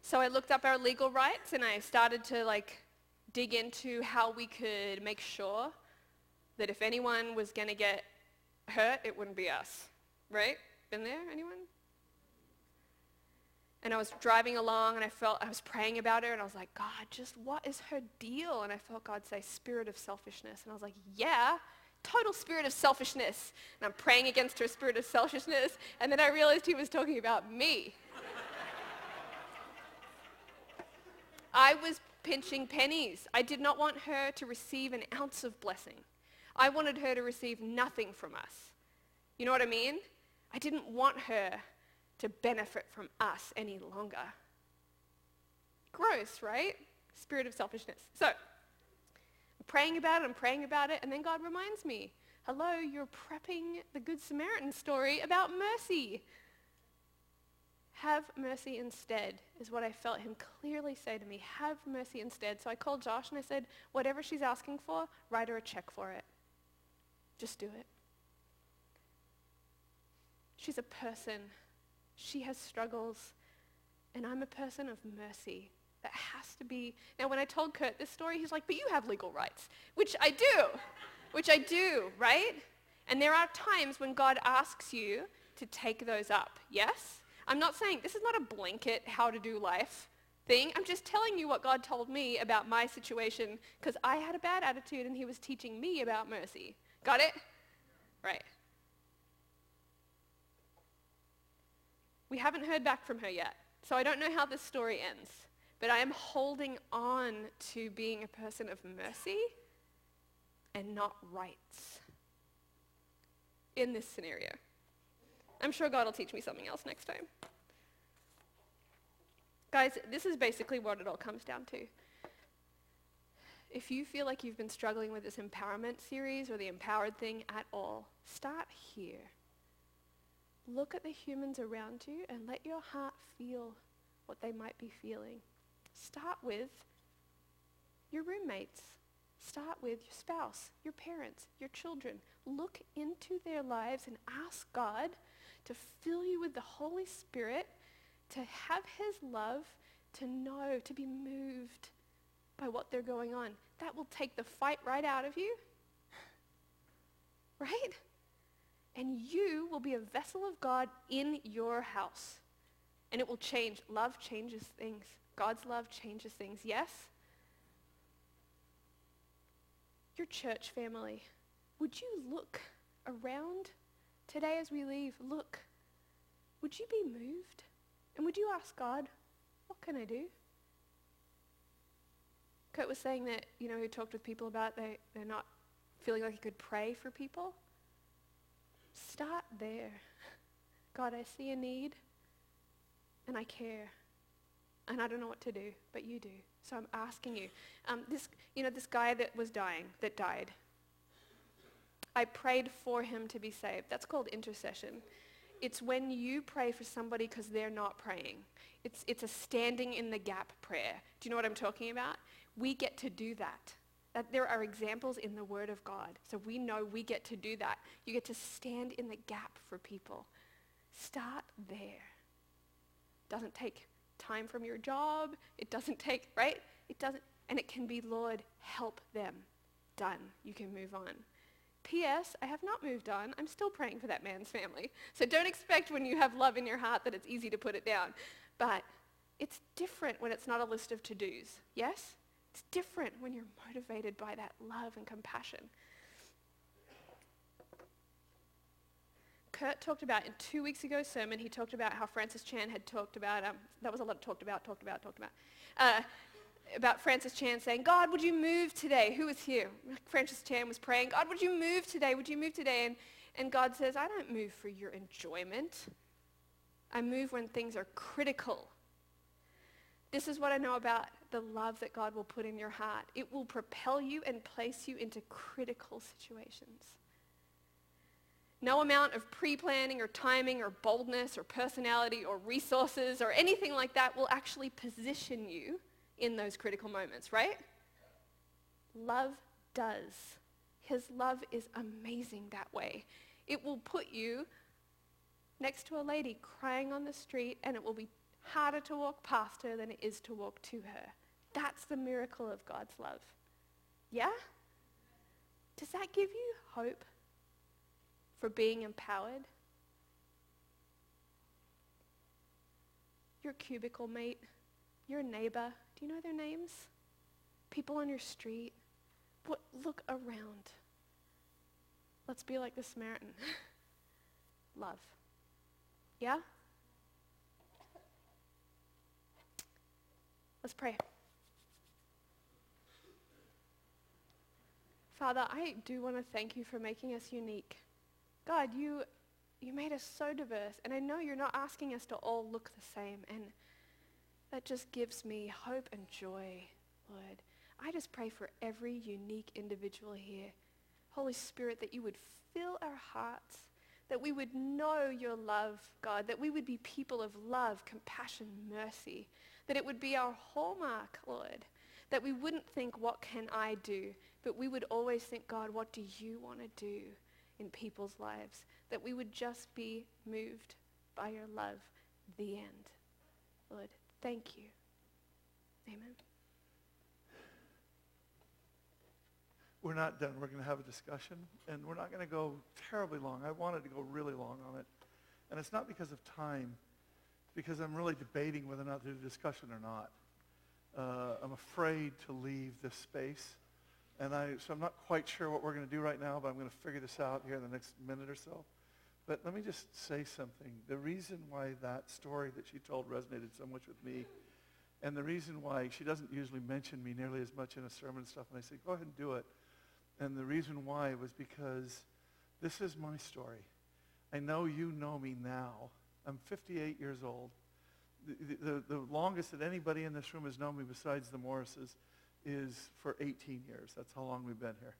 So I looked up our legal rights and I started to like dig into how we could make sure that if anyone was going to get hurt, it wouldn't be us. Right? Been there? Anyone? And I was driving along and I felt, I was praying about her and I was like, God, just what is her deal? And I felt God say, spirit of selfishness. And I was like, yeah, total spirit of selfishness. And I'm praying against her spirit of selfishness. And then I realized he was talking about me. I was pinching pennies. I did not want her to receive an ounce of blessing. I wanted her to receive nothing from us. You know what I mean? I didn't want her to benefit from us any longer. Gross, right? Spirit of selfishness. So, I'm praying about it, I'm praying about it, and then God reminds me, hello, you're prepping the Good Samaritan story about mercy. Have mercy instead, is what I felt him clearly say to me. Have mercy instead. So I called Josh and I said, whatever she's asking for, write her a check for it. Just do it. She's a person she has struggles, and I'm a person of mercy. That has to be. Now, when I told Kurt this story, he's like, but you have legal rights, which I do, which I do, right? And there are times when God asks you to take those up, yes? I'm not saying, this is not a blanket how to do life thing. I'm just telling you what God told me about my situation because I had a bad attitude and he was teaching me about mercy. Got it? Right. We haven't heard back from her yet. So I don't know how this story ends. But I am holding on to being a person of mercy and not rights in this scenario. I'm sure God will teach me something else next time. Guys, this is basically what it all comes down to. If you feel like you've been struggling with this empowerment series or the empowered thing at all, start here. Look at the humans around you and let your heart feel what they might be feeling. Start with your roommates. Start with your spouse, your parents, your children. Look into their lives and ask God to fill you with the Holy Spirit, to have his love, to know, to be moved by what they're going on. That will take the fight right out of you. Right? and you will be a vessel of God in your house. And it will change. Love changes things. God's love changes things. Yes? Your church family, would you look around today as we leave? Look. Would you be moved? And would you ask God, what can I do? Kurt was saying that, you know, he talked with people about they, they're not feeling like he could pray for people. Start there. God, I see a need and I care. And I don't know what to do, but you do. So I'm asking you. Um, this, you know, this guy that was dying, that died, I prayed for him to be saved. That's called intercession. It's when you pray for somebody because they're not praying. It's, it's a standing in the gap prayer. Do you know what I'm talking about? We get to do that. That there are examples in the Word of God. So we know we get to do that. You get to stand in the gap for people. Start there. Doesn't take time from your job. It doesn't take, right? It doesn't, and it can be, Lord, help them. Done. You can move on. P.S. I have not moved on. I'm still praying for that man's family. So don't expect when you have love in your heart that it's easy to put it down. But it's different when it's not a list of to-dos. Yes? It's different when you're motivated by that love and compassion. Kurt talked about in two weeks ago sermon, he talked about how Francis Chan had talked about, um, that was a lot talked about, talked about, talked about, uh, about Francis Chan saying, God, would you move today? Who was here? Francis Chan was praying, God, would you move today? Would you move today? And, and God says, I don't move for your enjoyment. I move when things are critical. This is what I know about the love that God will put in your heart. It will propel you and place you into critical situations. No amount of pre-planning or timing or boldness or personality or resources or anything like that will actually position you in those critical moments, right? Love does. His love is amazing that way. It will put you next to a lady crying on the street and it will be harder to walk past her than it is to walk to her. That's the miracle of God's love. Yeah? Does that give you hope? for being empowered. Your cubicle mate, your neighbor, do you know their names? People on your street. What, look around. Let's be like the Samaritan. Love. Yeah? Let's pray. Father, I do want to thank you for making us unique. God, you, you made us so diverse, and I know you're not asking us to all look the same, and that just gives me hope and joy, Lord. I just pray for every unique individual here. Holy Spirit, that you would fill our hearts, that we would know your love, God, that we would be people of love, compassion, mercy, that it would be our hallmark, Lord, that we wouldn't think, what can I do? But we would always think, God, what do you want to do? in people's lives, that we would just be moved by your love, the end. Lord, thank you. Amen. We're not done. We're going to have a discussion, and we're not going to go terribly long. I wanted to go really long on it. And it's not because of time, because I'm really debating whether or not to do a discussion or not. Uh, I'm afraid to leave this space and I, so I'm not quite sure what we're going to do right now, but I'm going to figure this out here in the next minute or so. But let me just say something. The reason why that story that she told resonated so much with me, and the reason why she doesn't usually mention me nearly as much in a sermon and stuff, and I say, go ahead and do it. And the reason why was because this is my story. I know you know me now. I'm 58 years old. The, the, the longest that anybody in this room has known me besides the Morrises is for 18 years. That's how long we've been here.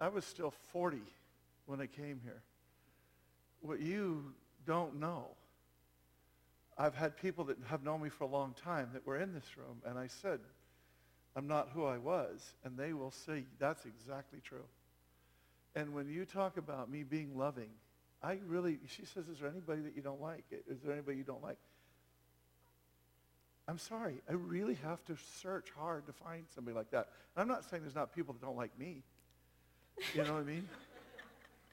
I was still 40 when I came here. What you don't know, I've had people that have known me for a long time that were in this room, and I said, I'm not who I was, and they will say, that's exactly true. And when you talk about me being loving, I really, she says, is there anybody that you don't like? Is there anybody you don't like? I'm sorry, I really have to search hard to find somebody like that. I'm not saying there's not people that don't like me. You know what I mean?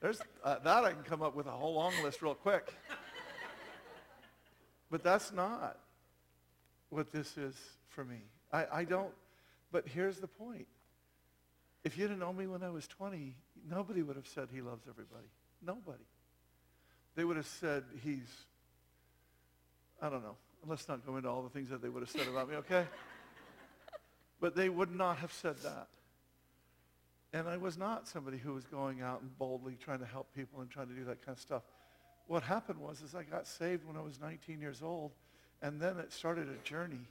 There's uh, that I can come up with a whole long list real quick. But that's not what this is for me. I, I don't, but here's the point. If you'd have known me when I was 20, nobody would have said he loves everybody. Nobody. They would have said he's, I don't know, let's not go into all the things that they would have said about me, okay? but they would not have said that. And I was not somebody who was going out and boldly trying to help people and trying to do that kind of stuff. What happened was is I got saved when I was 19 years old, and then it started a journey.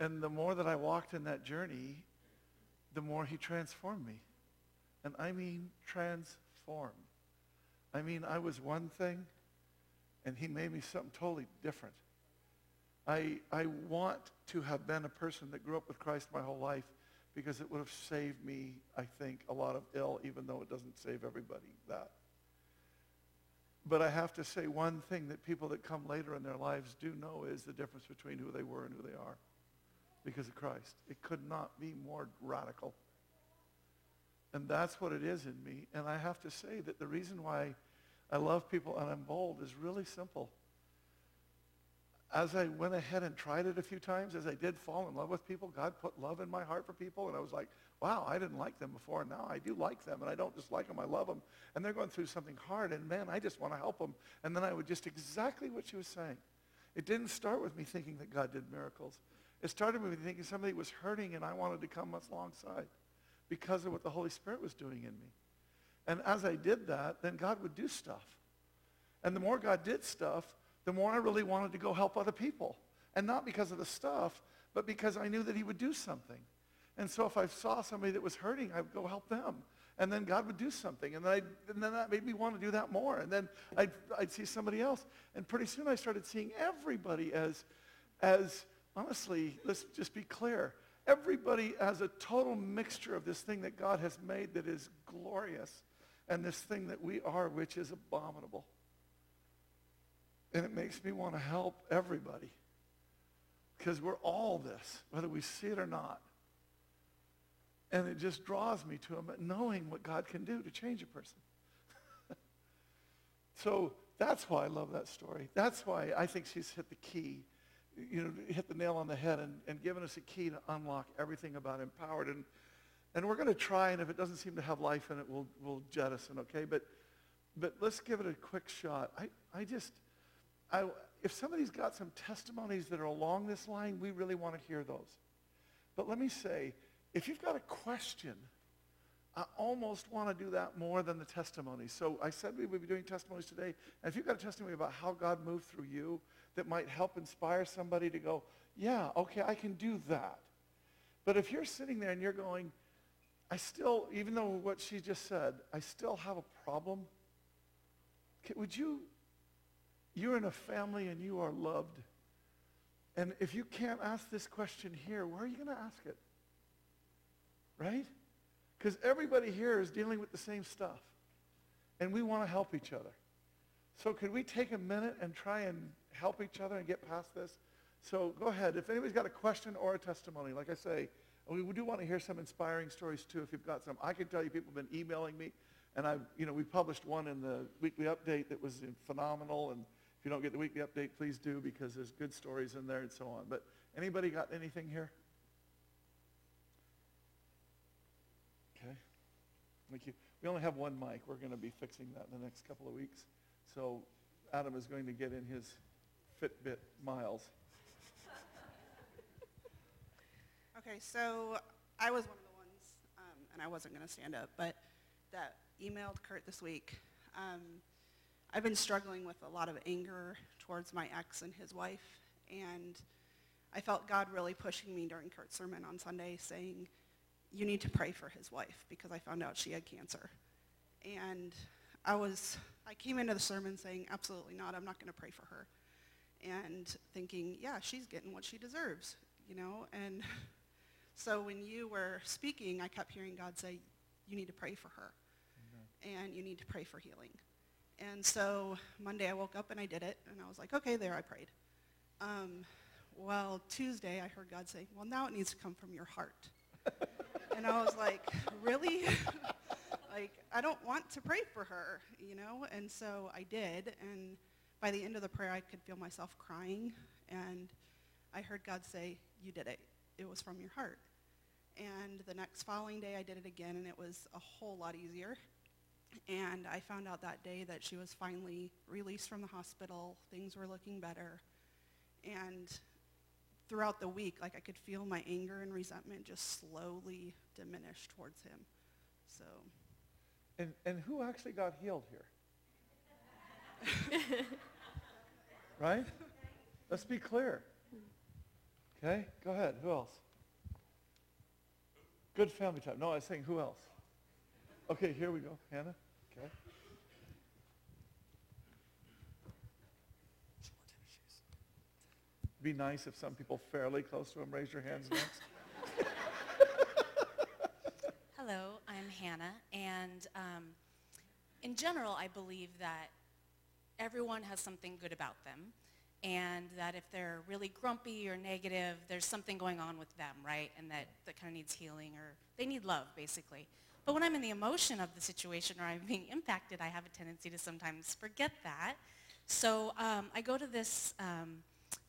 And the more that I walked in that journey, the more he transformed me. And I mean transform. I mean, I was one thing, and he made me something totally different. I, I want to have been a person that grew up with Christ my whole life because it would have saved me, I think, a lot of ill, even though it doesn't save everybody that. But I have to say one thing that people that come later in their lives do know is the difference between who they were and who they are because of Christ. It could not be more radical. And that's what it is in me. And I have to say that the reason why I love people and I'm bold is really simple. As I went ahead and tried it a few times, as I did fall in love with people, God put love in my heart for people. And I was like, wow, I didn't like them before. And now I do like them. And I don't just like them, I love them. And they're going through something hard. And man, I just want to help them. And then I would just exactly what she was saying. It didn't start with me thinking that God did miracles. It started with me thinking somebody was hurting and I wanted to come alongside because of what the Holy Spirit was doing in me. And as I did that, then God would do stuff. And the more God did stuff, the more I really wanted to go help other people. And not because of the stuff, but because I knew that he would do something. And so if I saw somebody that was hurting, I would go help them. And then God would do something. And then, I, and then that made me want to do that more. And then I'd, I'd see somebody else. And pretty soon I started seeing everybody as, as, honestly, let's just be clear, everybody as a total mixture of this thing that God has made that is glorious and this thing that we are, which is abominable. And it makes me want to help everybody because we're all this, whether we see it or not. And it just draws me to him, knowing what God can do to change a person. so that's why I love that story. That's why I think she's hit the key you know, hit the nail on the head and, and given us a key to unlock everything about empowered. And, and we're going to try, and if it doesn't seem to have life in it, we'll, we'll jettison, okay? But, but let's give it a quick shot. I, I just, I, if somebody's got some testimonies that are along this line, we really want to hear those. But let me say, if you've got a question, I almost want to do that more than the testimonies. So I said we would be doing testimonies today. And if you've got a testimony about how God moved through you, that might help inspire somebody to go, yeah, okay, I can do that. But if you're sitting there and you're going, I still, even though what she just said, I still have a problem, would you, you're in a family and you are loved. And if you can't ask this question here, where are you going to ask it? Right? Because everybody here is dealing with the same stuff. And we want to help each other. So could we take a minute and try and help each other and get past this? So go ahead. If anybody's got a question or a testimony, like I say, we do want to hear some inspiring stories too if you've got some. I can tell you people have been emailing me, and I, you know, we published one in the weekly update that was phenomenal. And you don't get the weekly update, please do because there's good stories in there and so on. But anybody got anything here? Okay. Thank you. We only have one mic. We're going to be fixing that in the next couple of weeks. So Adam is going to get in his Fitbit miles. Okay, so I was one of the ones, um, and I wasn't going to stand up, but that emailed Kurt this week. Um, I've been struggling with a lot of anger towards my ex and his wife, and I felt God really pushing me during Kurt's sermon on Sunday saying, you need to pray for his wife because I found out she had cancer. And I was, I came into the sermon saying, absolutely not, I'm not going to pray for her and thinking, yeah, she's getting what she deserves, you know? And so when you were speaking, I kept hearing God say, you need to pray for her. Mm-hmm. And you need to pray for healing. And so Monday I woke up and I did it. And I was like, okay, there I prayed. Um, well, Tuesday I heard God say, well, now it needs to come from your heart. and I was like, really? like, I don't want to pray for her, you know? And so I did. And by the end of the prayer, I could feel myself crying, and I heard God say, you did it. It was from your heart. And the next following day, I did it again, and it was a whole lot easier. And I found out that day that she was finally released from the hospital. Things were looking better. And throughout the week, like I could feel my anger and resentment just slowly diminish towards him. So. And, and who actually got healed here? right? Let's be clear. Okay, go ahead. Who else? Good family time. No, I was saying who else? Okay, here we go. Hannah? Okay. Be nice if some people fairly close to him raise your hands next. Hello, I'm Hannah, and um, in general, I believe that everyone has something good about them, and that if they're really grumpy or negative, there's something going on with them, right? And that, that kind of needs healing, or they need love, basically. But when I'm in the emotion of the situation or I'm being impacted, I have a tendency to sometimes forget that. So um, I go to this um,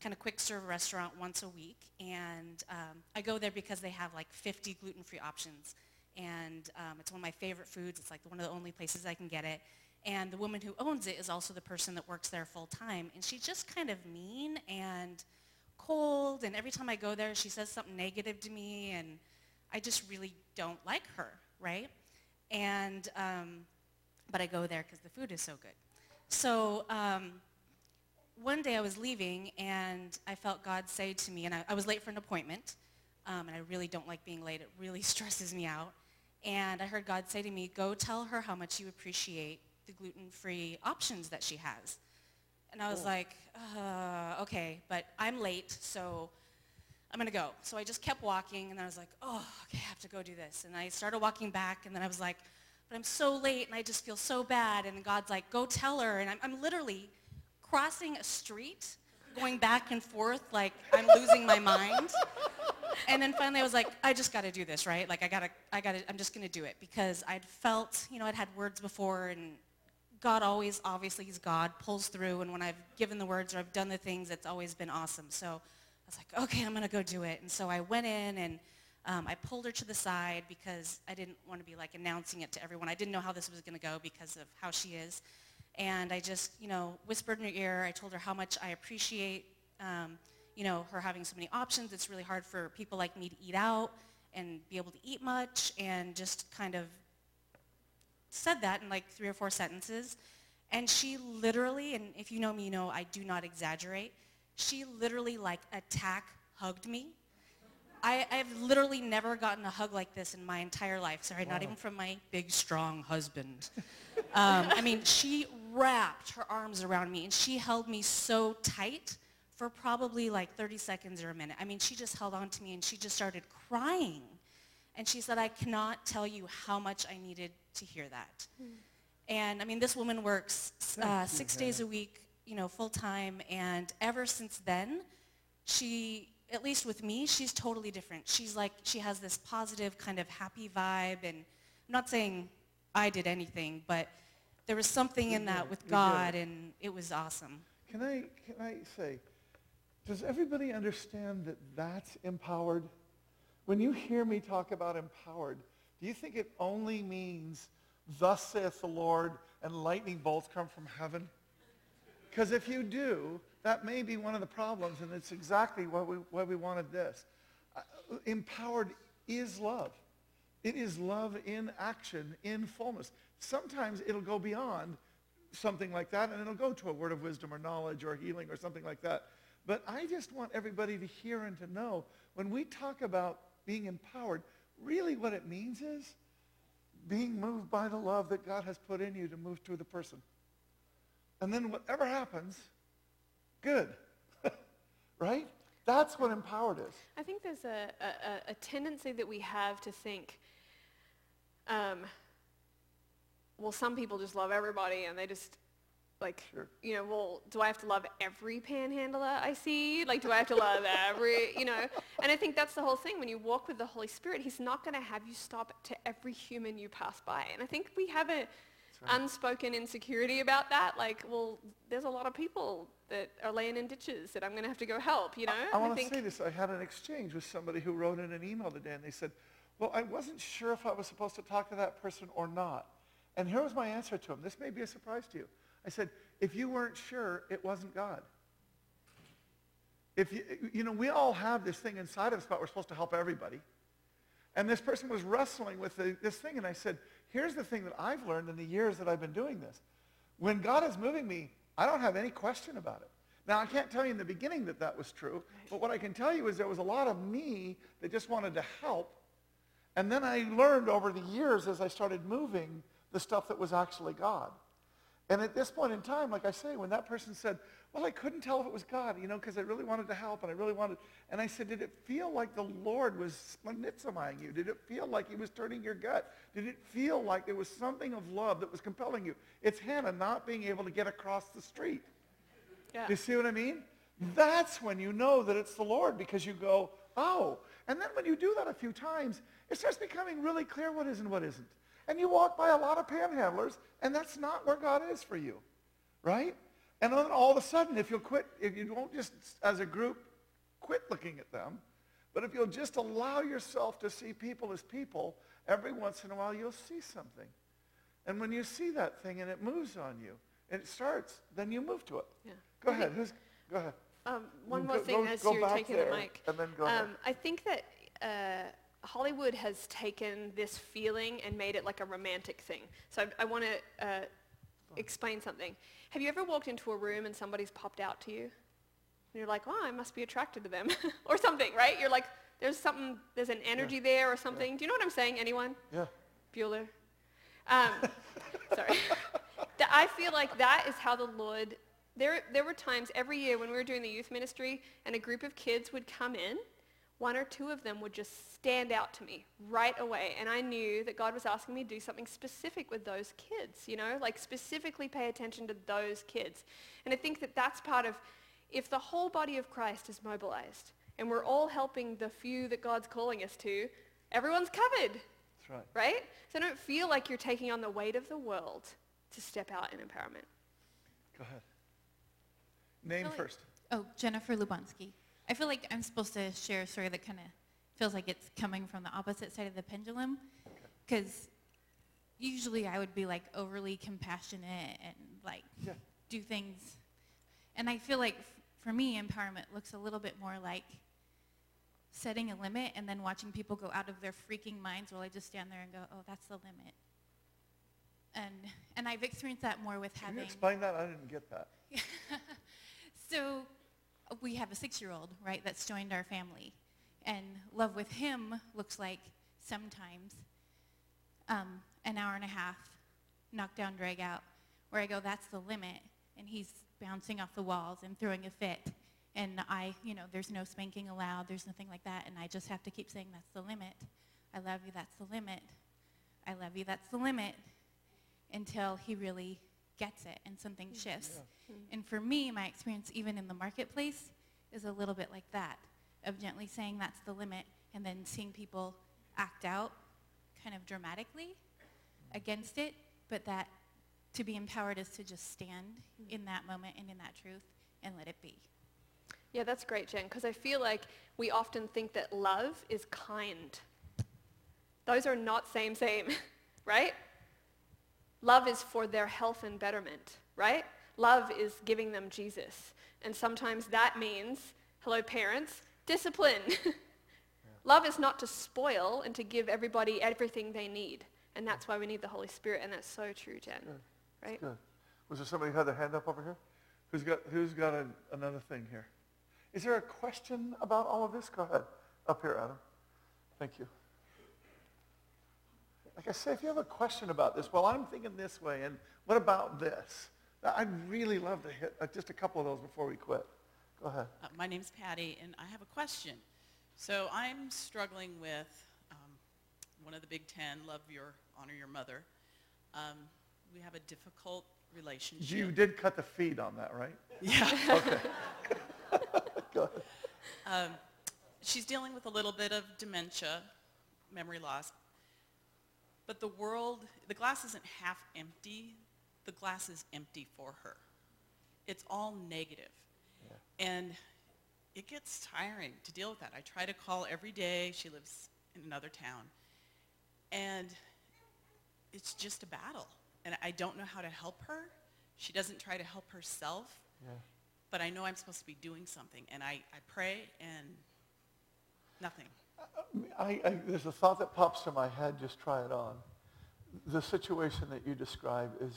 kind of quick serve restaurant once a week, and um, I go there because they have like 50 gluten-free options. And um, it's one of my favorite foods. It's like one of the only places I can get it. And the woman who owns it is also the person that works there full time. And she's just kind of mean and cold. And every time I go there, she says something negative to me. And I just really don't like her, right? And, um, but I go there because the food is so good. So um, one day I was leaving and I felt God say to me, and I, I was late for an appointment, um, and I really don't like being late. It really stresses me out. And I heard God say to me, go tell her how much you appreciate the gluten-free options that she has. And I was like, uh, okay, but I'm late, so I'm going to go. So I just kept walking, and I was like, oh, okay, I have to go do this. And I started walking back, and then I was like, but I'm so late, and I just feel so bad. And God's like, go tell her. And I'm, I'm literally crossing a street, going back and forth like I'm losing my mind. And then finally I was like, I just got to do this, right? Like I got to, I got to, I'm just going to do it because I'd felt, you know, I'd had words before and God always, obviously he's God, pulls through. And when I've given the words or I've done the things, it's always been awesome. So I was like, okay, I'm going to go do it. And so I went in and um, I pulled her to the side because I didn't want to be like announcing it to everyone. I didn't know how this was going to go because of how she is. And I just, you know, whispered in her ear. I told her how much I appreciate, um, you know, her having so many options. It's really hard for people like me to eat out and be able to eat much and just kind of said that in like three or four sentences. And she literally, and if you know me, you know I do not exaggerate, she literally like attack hugged me. I, have literally never gotten a hug like this in my entire life. Sorry, wow. not even from my big, strong husband. Um, I mean, she wrapped her arms around me and she held me so tight for probably like 30 seconds or a minute. I mean, she just held on to me and she just started crying. And she said, I cannot tell you how much I needed to hear that. Mm. And I mean, this woman works uh, six you, days a week, you know, full time. And ever since then, she, at least with me, she's totally different. She's like, she has this positive kind of happy vibe. And I'm not saying I did anything, but there was something in that with God, and it was awesome. Can I, can I say, does everybody understand that that's empowered? When you hear me talk about empowered, do you think it only means, thus saith the Lord, and lightning bolts come from heaven? Because if you do, that may be one of the problems, and it's exactly why we, why we wanted this. Uh, empowered is love. It is love in action, in fullness. Sometimes it'll go beyond something like that, and it'll go to a word of wisdom or knowledge or healing or something like that. But I just want everybody to hear and to know when we talk about being empowered, really what it means is being moved by the love that God has put in you to move through the person. And then whatever happens, good. right? That's what empowered is. I think there's a, a, a tendency that we have to think, um, well, some people just love everybody and they just like, sure. you know, well, do I have to love every panhandler I see? Like, do I have to love every, you know? And I think that's the whole thing. When you walk with the Holy Spirit, he's not going to have you stop to every human you pass by. And I think we have a right. unspoken insecurity about that. Like, well, there's a lot of people that are laying in ditches that I'm going to have to go help, you know? I, I want to say this. I had an exchange with somebody who wrote in an email today, and they said, well, I wasn't sure if I was supposed to talk to that person or not. And here was my answer to him. This may be a surprise to you. I said, if you weren't sure, it wasn't God. If you, you know, we all have this thing inside of us about we're supposed to help everybody. And this person was wrestling with the, this thing, and I said, here's the thing that I've learned in the years that I've been doing this. When God is moving me, I don't have any question about it. Now, I can't tell you in the beginning that that was true, but what I can tell you is there was a lot of me that just wanted to help. And then I learned over the years as I started moving the stuff that was actually God. And at this point in time, like I say, when that person said, well, I couldn't tell if it was God, you know, because I really wanted to help and I really wanted, and I said, did it feel like the Lord was splagchnizomaing you? Did it feel like he was turning your gut? Did it feel like there was something of love that was compelling you? It's Hannah not being able to get across the street. Yeah. You see what I mean? That's when you know that it's the Lord because you go, oh. And then when you do that a few times, it starts becoming really clear what is and what isn't. And you walk by a lot of panhandlers, and that's not where God is for you, right? And then all of a sudden, if you'll quit, if you won't just, as a group, quit looking at them, but if you'll just allow yourself to see people as people, every once in a while you'll see something. And when you see that thing and it moves on you, and it starts, then you move to it. Yeah. Go ahead. Who's, go ahead. Um, one Go- more thing go- as go you're taking there, the mic. and then go ahead. um, I think that uh, Hollywood has taken this feeling and made it like a romantic thing. So I, I want to uh, explain something. Have you ever walked into a room and somebody's popped out to you? And you're like, oh, I must be attracted to them. or something, right? You're like, there's something, there's an energy there or something. Do you know what I'm saying? Anyone? Yeah. Bueller. Um, sorry. That I feel like that is how the Lord, there, there were times every year when we were doing the youth ministry and a group of kids would come in, one or two of them would just stand out to me right away. And I knew that God was asking me to do something specific with those kids, you know, like specifically pay attention to those kids. And I think that that's part of, if the whole body of Christ is mobilized and we're all helping the few that God's calling us to, everyone's covered That's right. right? So don't feel like you're taking on the weight of the world to step out in empowerment. Go ahead. Name Really? first. Oh, Jennifer Lubansky. I feel like I'm supposed to share a story that kind of feels like it's coming from the opposite side of the pendulum. Because usually I would be like overly compassionate and like Yeah. do things. And I feel like f- for me, empowerment looks a little bit more like setting a limit and then watching people go out of their freaking minds while I just stand there and go, oh, that's the limit. And, and I've experienced that more with Can you explain that? I didn't get that. So we have a six-year-old, right, that's joined our family. And love with him looks like sometimes um, an hour and a half, knockdown, drag out, where I go, that's the limit. And he's bouncing off the walls and throwing a fit. And I, you know, there's no spanking allowed, there's nothing like that. And I just have to keep saying, that's the limit. I love you, that's the limit. I love you, that's the limit. Until he really gets it and something mm. shifts. Mm. And for me, my experience even in the marketplace is a little bit like that, of gently saying that's the limit and then seeing people act out kind of dramatically against it, but that to be empowered is to just stand mm. in that moment and in that truth and let it be. Yeah, that's great, Jen, because I feel like we often think that love is kind. Those are not same, same, right? Love is for their health and betterment, right? Love is giving them Jesus. And sometimes that means, hello parents, discipline. Love is not to spoil and to give everybody everything they need. And that's why we need the Holy Spirit. And that's so true, Jen. Right? Good. Was there somebody who had their hand up over here? Who's got, who's got a, another thing here? Is there a question about all of this? Go ahead. Up here, Adam. Thank you. Like I say, if you have a question about this, well, I'm thinking this way, and what about this? I'd really love to hit uh, just a couple of those before we quit. Go ahead. Uh, My name's Patty, and I have a question. So I'm struggling with um, one of the Big Ten, love your, honor your mother. Um, we have a difficult relationship. You did cut the feed on that, right? Yeah. Okay. Go ahead. Um, she's dealing with a little bit of dementia, memory loss. But the world, the glass isn't half empty. The glass is empty for her. It's all negative. And it gets tiring to deal with that. I try to call every day. She lives in another town. And it's just a battle. And I don't know how to help her. She doesn't try to help herself. Yeah. But I know I'm supposed to be doing something. And I, I pray and nothing. I, I, there's a thought that pops to my head, just try it on. The situation that you describe is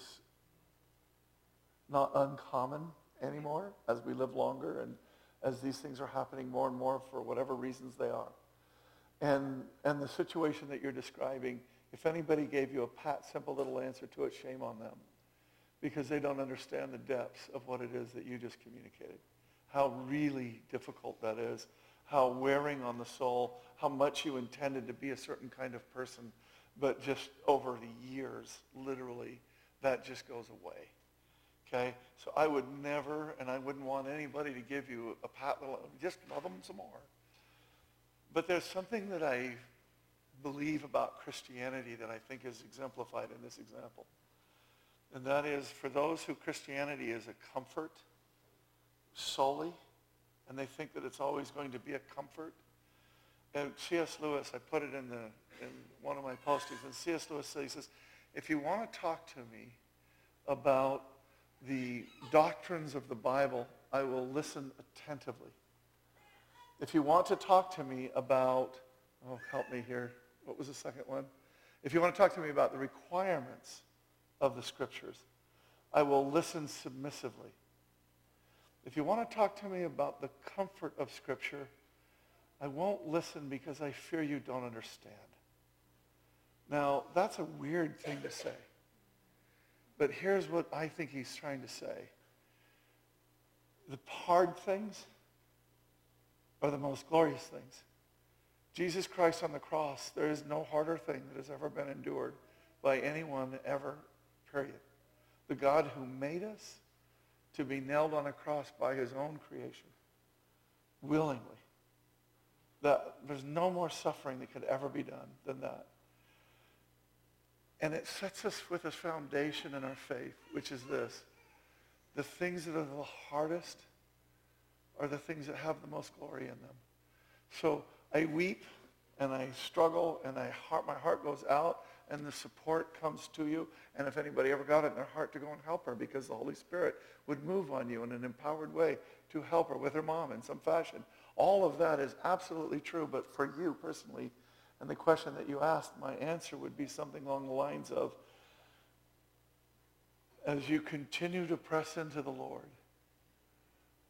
not uncommon anymore as we live longer and as these things are happening more and more for whatever reasons they are. And, and the situation that you're describing, if anybody gave you a pat, simple little answer to it, shame on them. because they don't understand the depths of what it is that you just communicated. How really difficult that is, how wearing on the soul, how much you intended to be a certain kind of person, but just over the years, literally, that just goes away. Okay? So I would never, and I wouldn't want anybody to give you a pat, just love them some more. But there's something that I believe about Christianity that I think is exemplified in this example. And that is for those who Christianity is a comfort solely, and they think that it's always going to be a comfort. And C.S. Lewis, I put it in, the, in one of my postings, and C.S. Lewis says, if you want to talk to me about the doctrines of the Bible, I will listen attentively. If you want to talk to me about, oh, help me here. What was the second one? If you want to talk to me about the requirements of the scriptures, I will listen submissively. If you want to talk to me about the comfort of scripture, I won't listen because I fear you don't understand. Now, that's a weird thing to say. But here's what I think he's trying to say. The hard things are the most glorious things. Jesus Christ on the cross, there is no harder thing that has ever been endured by anyone ever, period. The God who made us to be nailed on a cross by his own creation, willingly. That there's no more suffering that could ever be done than that. And it sets us with a foundation in our faith, which is this. The things that are the hardest are the things that have the most glory in them. So I weep and I struggle and I heart, my heart goes out and the support comes to you. And if anybody ever got it in their heart to go and help her because the Holy Spirit would move on you in an empowered way to help her with her mom in some fashion. All of that is absolutely true. But for you personally, and the question that you asked, my answer would be something along the lines of, as you continue to press into the Lord,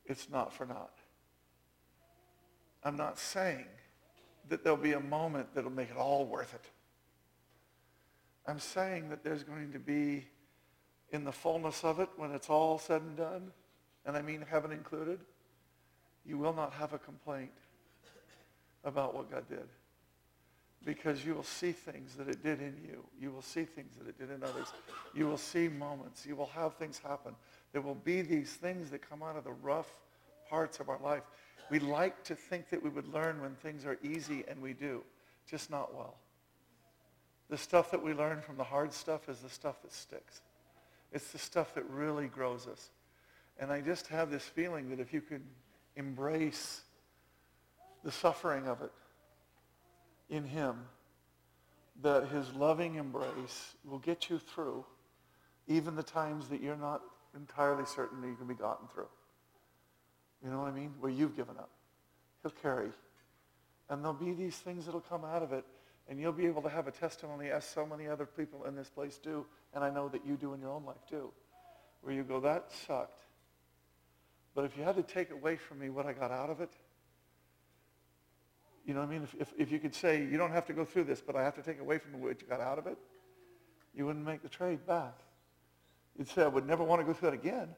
it's not for naught. I'm not saying that there'll be a moment that'll make it all worth it. I'm saying that there's going to be, in the fullness of it, when it's all said and done, and I mean heaven included, you will not have a complaint about what God did. Because you will see things that it did in you. You will see things that it did in others. You will see moments. You will have things happen. There will be these things that come out of the rough parts of our life. We like to think that we would learn when things are easy, and we do, just not well. The stuff that we learn from the hard stuff is the stuff that sticks. It's the stuff that really grows us. And I just have this feeling that if you could embrace the suffering of it in him, that his loving embrace will get you through even the times that you're not entirely certain that you can be gotten through. You know what I mean? Where you've given up. He'll carry. And there'll be these things that'll come out of it. And you'll be able to have a testimony as so many other people in this place do. And I know that you do in your own life too. Where you go, that sucked. But if you had to take away from me what I got out of it, you know what I mean? If, if, if you could say, you don't have to go through this, but I have to take away from what you got out of it, you wouldn't make the trade back. You'd say, I would never want to go through that again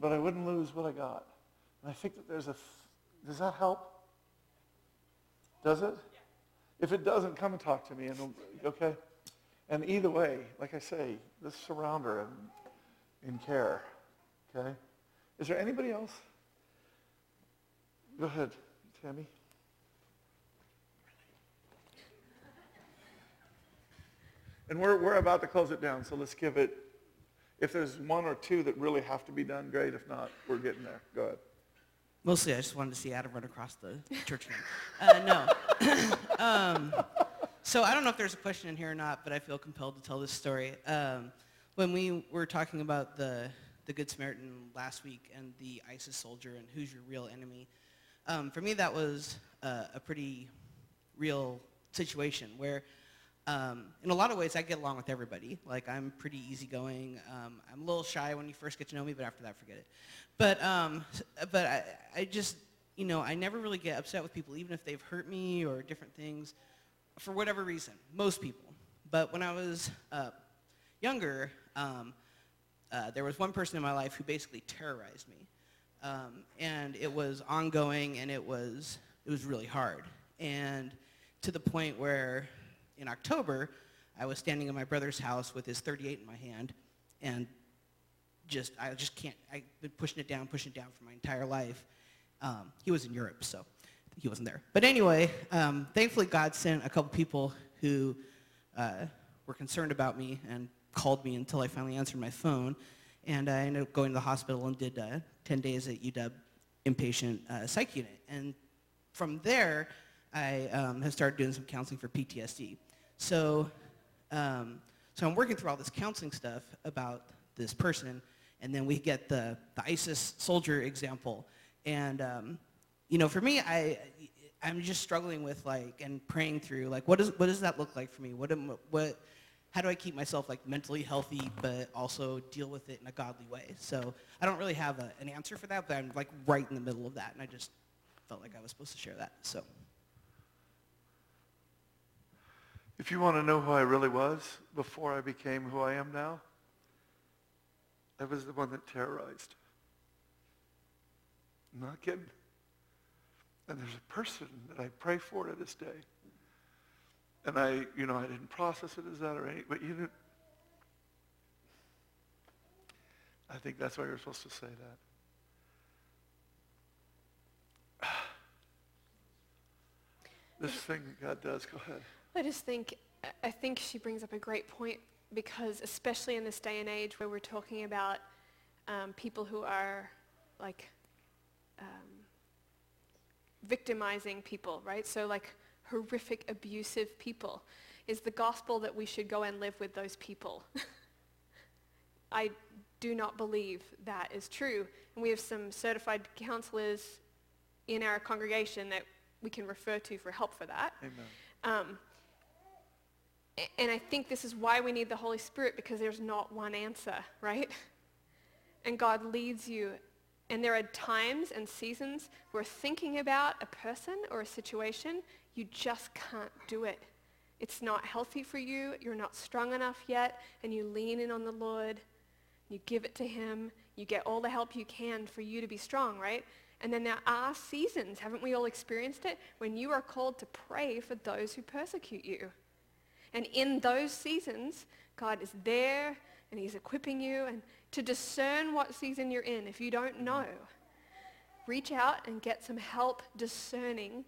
but I wouldn't lose what I got. And I think that there's a, does that help? Does it? If it doesn't, come and talk to me, and okay? And either way, like I say, let's surround her in, in care, okay? Is there anybody else? Go ahead, Tammy. And we're, we're about to close it down, so let's give it if there's one or two that really have to be done, great. If not, we're getting there. Go ahead. Mostly, I just wanted to see Adam run across the church Uh, no. um, so I don't know if there's a question in here or not, but I feel compelled to tell this story. Um, when we were talking about the, the Good Samaritan last week and the ISIS soldier and who's your real enemy, um, for me that was uh, a pretty real situation where um, in a lot of ways, I get along with everybody. Like, I'm pretty easygoing. Um, I'm a little shy when you first get to know me, but after that, forget it. But, um, but I, I just, you know, I never really get upset with people, even if they've hurt me or different things, for whatever reason. Most people. But when I was uh, younger, um, uh, there was one person in my life who basically terrorized me. Um, and it was ongoing and it was, it was really hard. And to the point where in October, I was standing in my brother's house with his 38 in my hand and just, I just can't, I've been pushing it down, pushing it down for my entire life. Um, he was in Europe, so he wasn't there. But anyway, um, thankfully God sent a couple people who uh, were concerned about me and called me until I finally answered my phone. And I ended up going to the hospital and did uh, 10 days at UW inpatient uh, psych unit. And from there, I um, have started doing some counseling for PTSD. So, um, so I'm working through all this counseling stuff about this person, and then we get the, the ISIS soldier example. And, um, you know, for me, I, I'm just struggling with like, and praying through, like, what, is, what does that look like for me? What, am, what, how do I keep myself like mentally healthy, but also deal with it in a godly way? So I don't really have a, an answer for that, but I'm like right in the middle of that, and I just felt like I was supposed to share that. So. If you want to know who I really was before I became who I am now, I was the one that terrorized. I'm not kidding. And there's a person that I pray for to this day. And I, you know, I didn't process it as that or anything, but you didn't. I think that's why you're supposed to say that. This thing that God does, go ahead. I just think, I think she brings up a great point because especially in this day and age where we're talking about um, people who are like um, victimizing people, right? So like horrific, abusive people. Is the gospel that we should go and live with those people? I do not believe that is true. And we have some certified counselors in our congregation that we can refer to for help for that. Amen. Um, and I think this is why we need the Holy Spirit because there's not one answer, right? And God leads you. And there are times and seasons where thinking about a person or a situation, you just can't do it. It's not healthy for you. You're not strong enough yet. And you lean in on the Lord. You give it to him. You get all the help you can for you to be strong, right? And then there are seasons, haven't we all experienced it, when you are called to pray for those who persecute you. And in those seasons, God is there and he's equipping you and to discern what season you're in. If you don't know, reach out and get some help discerning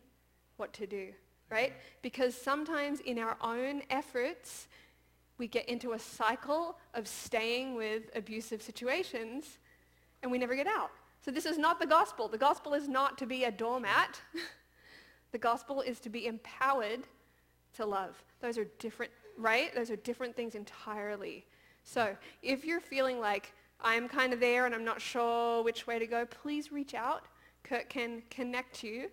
what to do, right? Because sometimes in our own efforts, we get into a cycle of staying with abusive situations and we never get out. So this is not the gospel. The gospel is not to be a doormat. the gospel is to be empowered to love. Those are different, right? Those are different things entirely. So if you're feeling like I'm kind of there and I'm not sure which way to go, please reach out. Kurt can connect you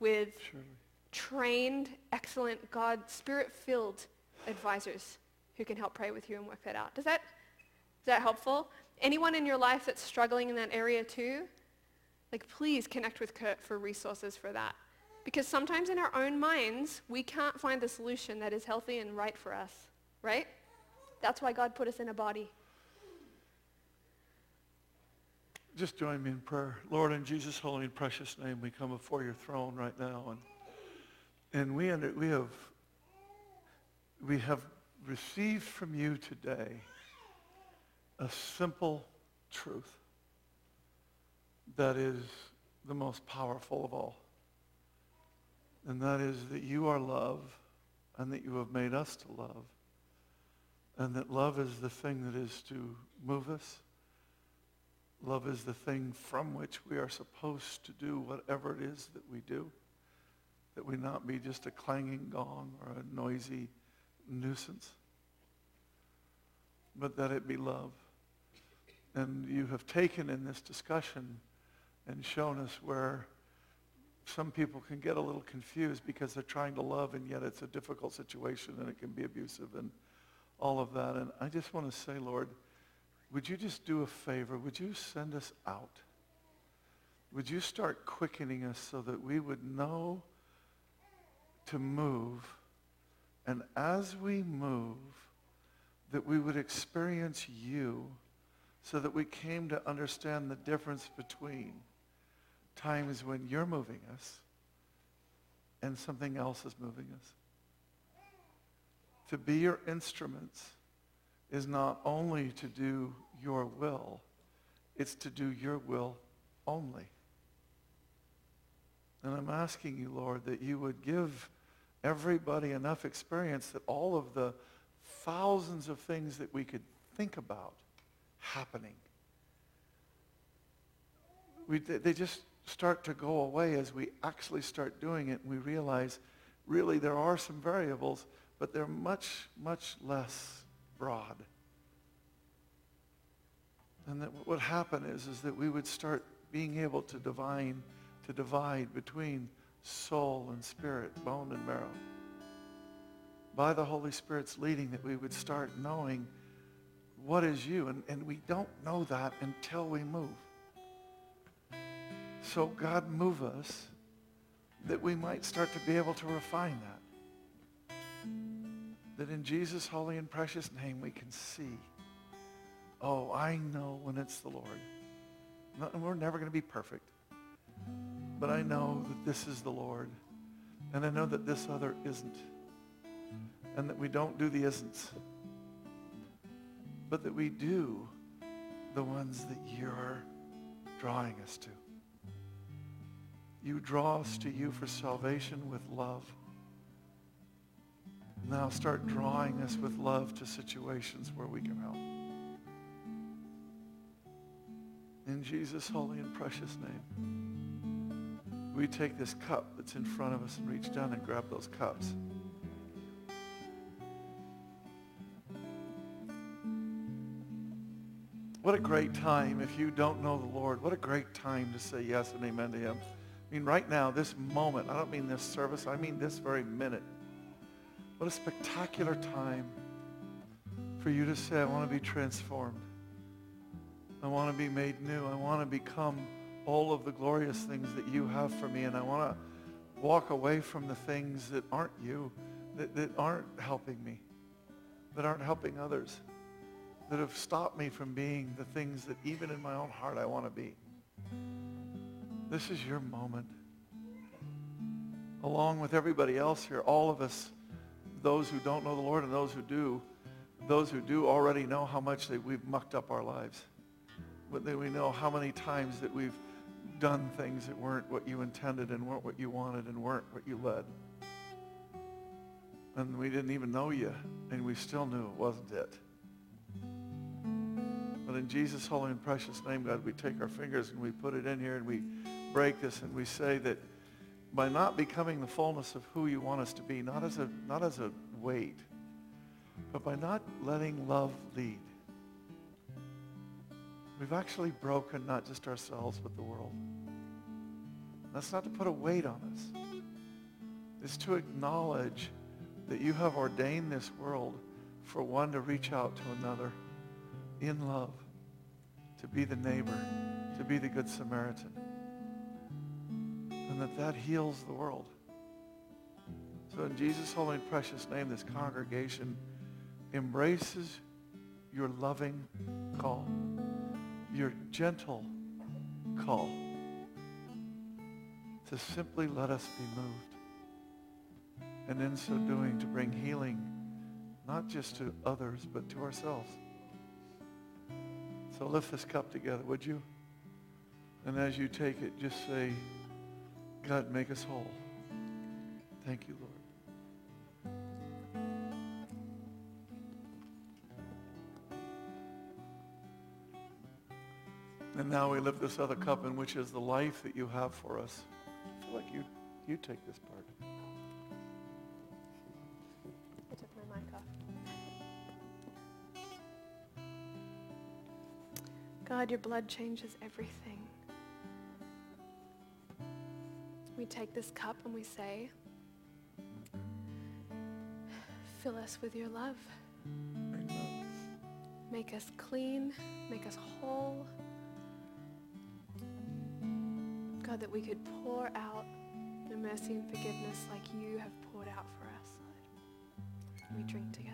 with Surely. trained, excellent, God, spirit-filled advisors who can help pray with you and work that out. Does that, is that helpful? Anyone in your life that's struggling in that area too? Like, please connect with Kurt for resources for that. Because sometimes in our own minds, we can't find the solution that is healthy and right for us, right? That's why God put us in a body. Just join me in prayer. Lord, in Jesus' holy and precious name, we come before your throne right now. And, and we, under, we, have, we have received from you today a simple truth that is the most powerful of all and that is that you are love and that you have made us to love and that love is the thing that is to move us. Love is the thing from which we are supposed to do whatever it is that we do, that we not be just a clanging gong or a noisy nuisance, but that it be love. And you have taken in this discussion and shown us where some people can get a little confused because they're trying to love and yet it's a difficult situation and it can be abusive and all of that. And I just want to say, Lord, would you just do a favor? Would you send us out? Would you start quickening us so that we would know to move? And as we move, that we would experience you so that we came to understand the difference between times when you're moving us and something else is moving us. To be your instruments is not only to do your will, it's to do your will only. And I'm asking you, Lord, that you would give everybody enough experience that all of the thousands of things that we could think about happening, we, they just start to go away as we actually start doing it and we realize really there are some variables, but they're much, much less broad. And that what would happen is, is that we would start being able to divine, to divide between soul and spirit, bone and marrow. By the Holy Spirit's leading that we would start knowing what is you. And, and we don't know that until we move. So God, move us that we might start to be able to refine that. That in Jesus' holy and precious name we can see, oh, I know when it's the Lord. And we're never going to be perfect. But I know that this is the Lord. And I know that this other isn't. And that we don't do the isn'ts. But that we do the ones that you're drawing us to. You draw us to you for salvation with love. Now start drawing us with love to situations where we can help. In Jesus' holy and precious name, we take this cup that's in front of us and reach down and grab those cups. What a great time if you don't know the Lord. What a great time to say yes and amen to him. I mean, right now, this moment, I don't mean this service, I mean this very minute. What a spectacular time for you to say, I want to be transformed. I want to be made new. I want to become all of the glorious things that you have for me. And I want to walk away from the things that aren't you, that, that aren't helping me, that aren't helping others, that have stopped me from being the things that even in my own heart I want to be. This is your moment. Along with everybody else here, all of us, those who don't know the Lord and those who do, those who do already know how much that we've mucked up our lives but we know how many times that we've done things that weren't what you intended and weren't what you wanted and weren't what you led. And we didn't even know you, and we still knew it wasn't it. But in Jesus' holy and precious name, God, we take our fingers and we put it in here and we break this and we say that by not becoming the fullness of who you want us to be, not as a, not as a weight, but by not letting love lead, We've actually broken not just ourselves, but the world. That's not to put a weight on us. It's to acknowledge that you have ordained this world for one to reach out to another in love, to be the neighbor, to be the good Samaritan. And that that heals the world. So in Jesus' holy and precious name, this congregation embraces your loving call your gentle call to simply let us be moved. And in so doing, to bring healing not just to others, but to ourselves. So lift this cup together, would you? And as you take it, just say, God, make us whole. Thank you, Lord. And now we lift this other cup in which is the life that you have for us. I feel like you, you take this part. I took my mic off. God, your blood changes everything. We take this cup and we say, fill us with your love. Make us clean, make us whole. God, that we could pour out the mercy and forgiveness like you have poured out for us. We drink together.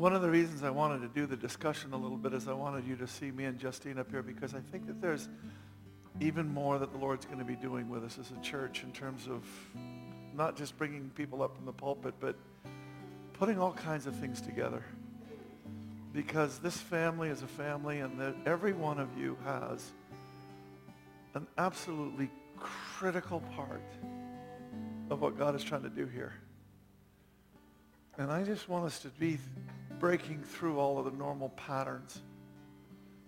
One of the reasons I wanted to do the discussion a little bit is I wanted you to see me and Justine up here because I think that there's even more that the Lord's going to be doing with us as a church in terms of not just bringing people up from the pulpit, but putting all kinds of things together. Because this family is a family and that every one of you has an absolutely critical part of what God is trying to do here. And I just want us to be breaking through all of the normal patterns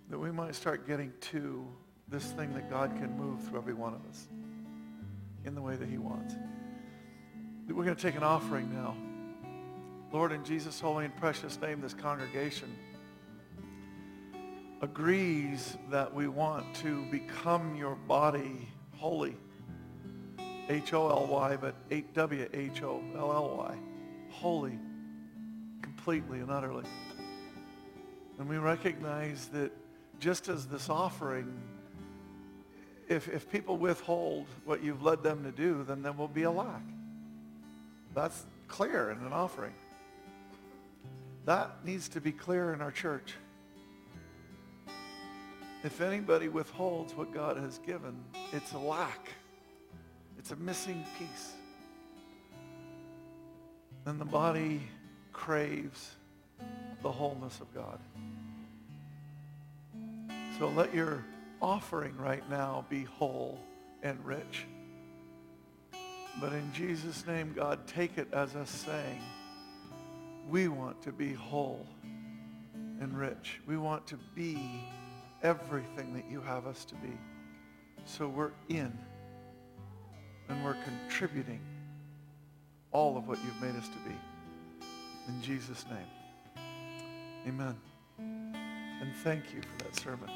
that we might start getting to this thing that God can move through every one of us in the way that he wants. We're going to take an offering now. Lord, in Jesus' holy and precious name, this congregation agrees that we want to become your body holy. H-O-L-Y, but 8-W-H-O-L-L-Y. Holy, completely and utterly. And we recognize that just as this offering, if, if people withhold what you've led them to do, then there will be a lack. That's clear in an offering. That needs to be clear in our church. If anybody withholds what God has given, it's a lack. It's a missing piece. And the body craves the wholeness of God. So let your offering right now be whole and rich. But in Jesus' name, God, take it as us saying, we want to be whole and rich. We want to be everything that you have us to be. So we're in and we're contributing all of what you've made us to be. In Jesus' name. Amen. And thank you for that sermon.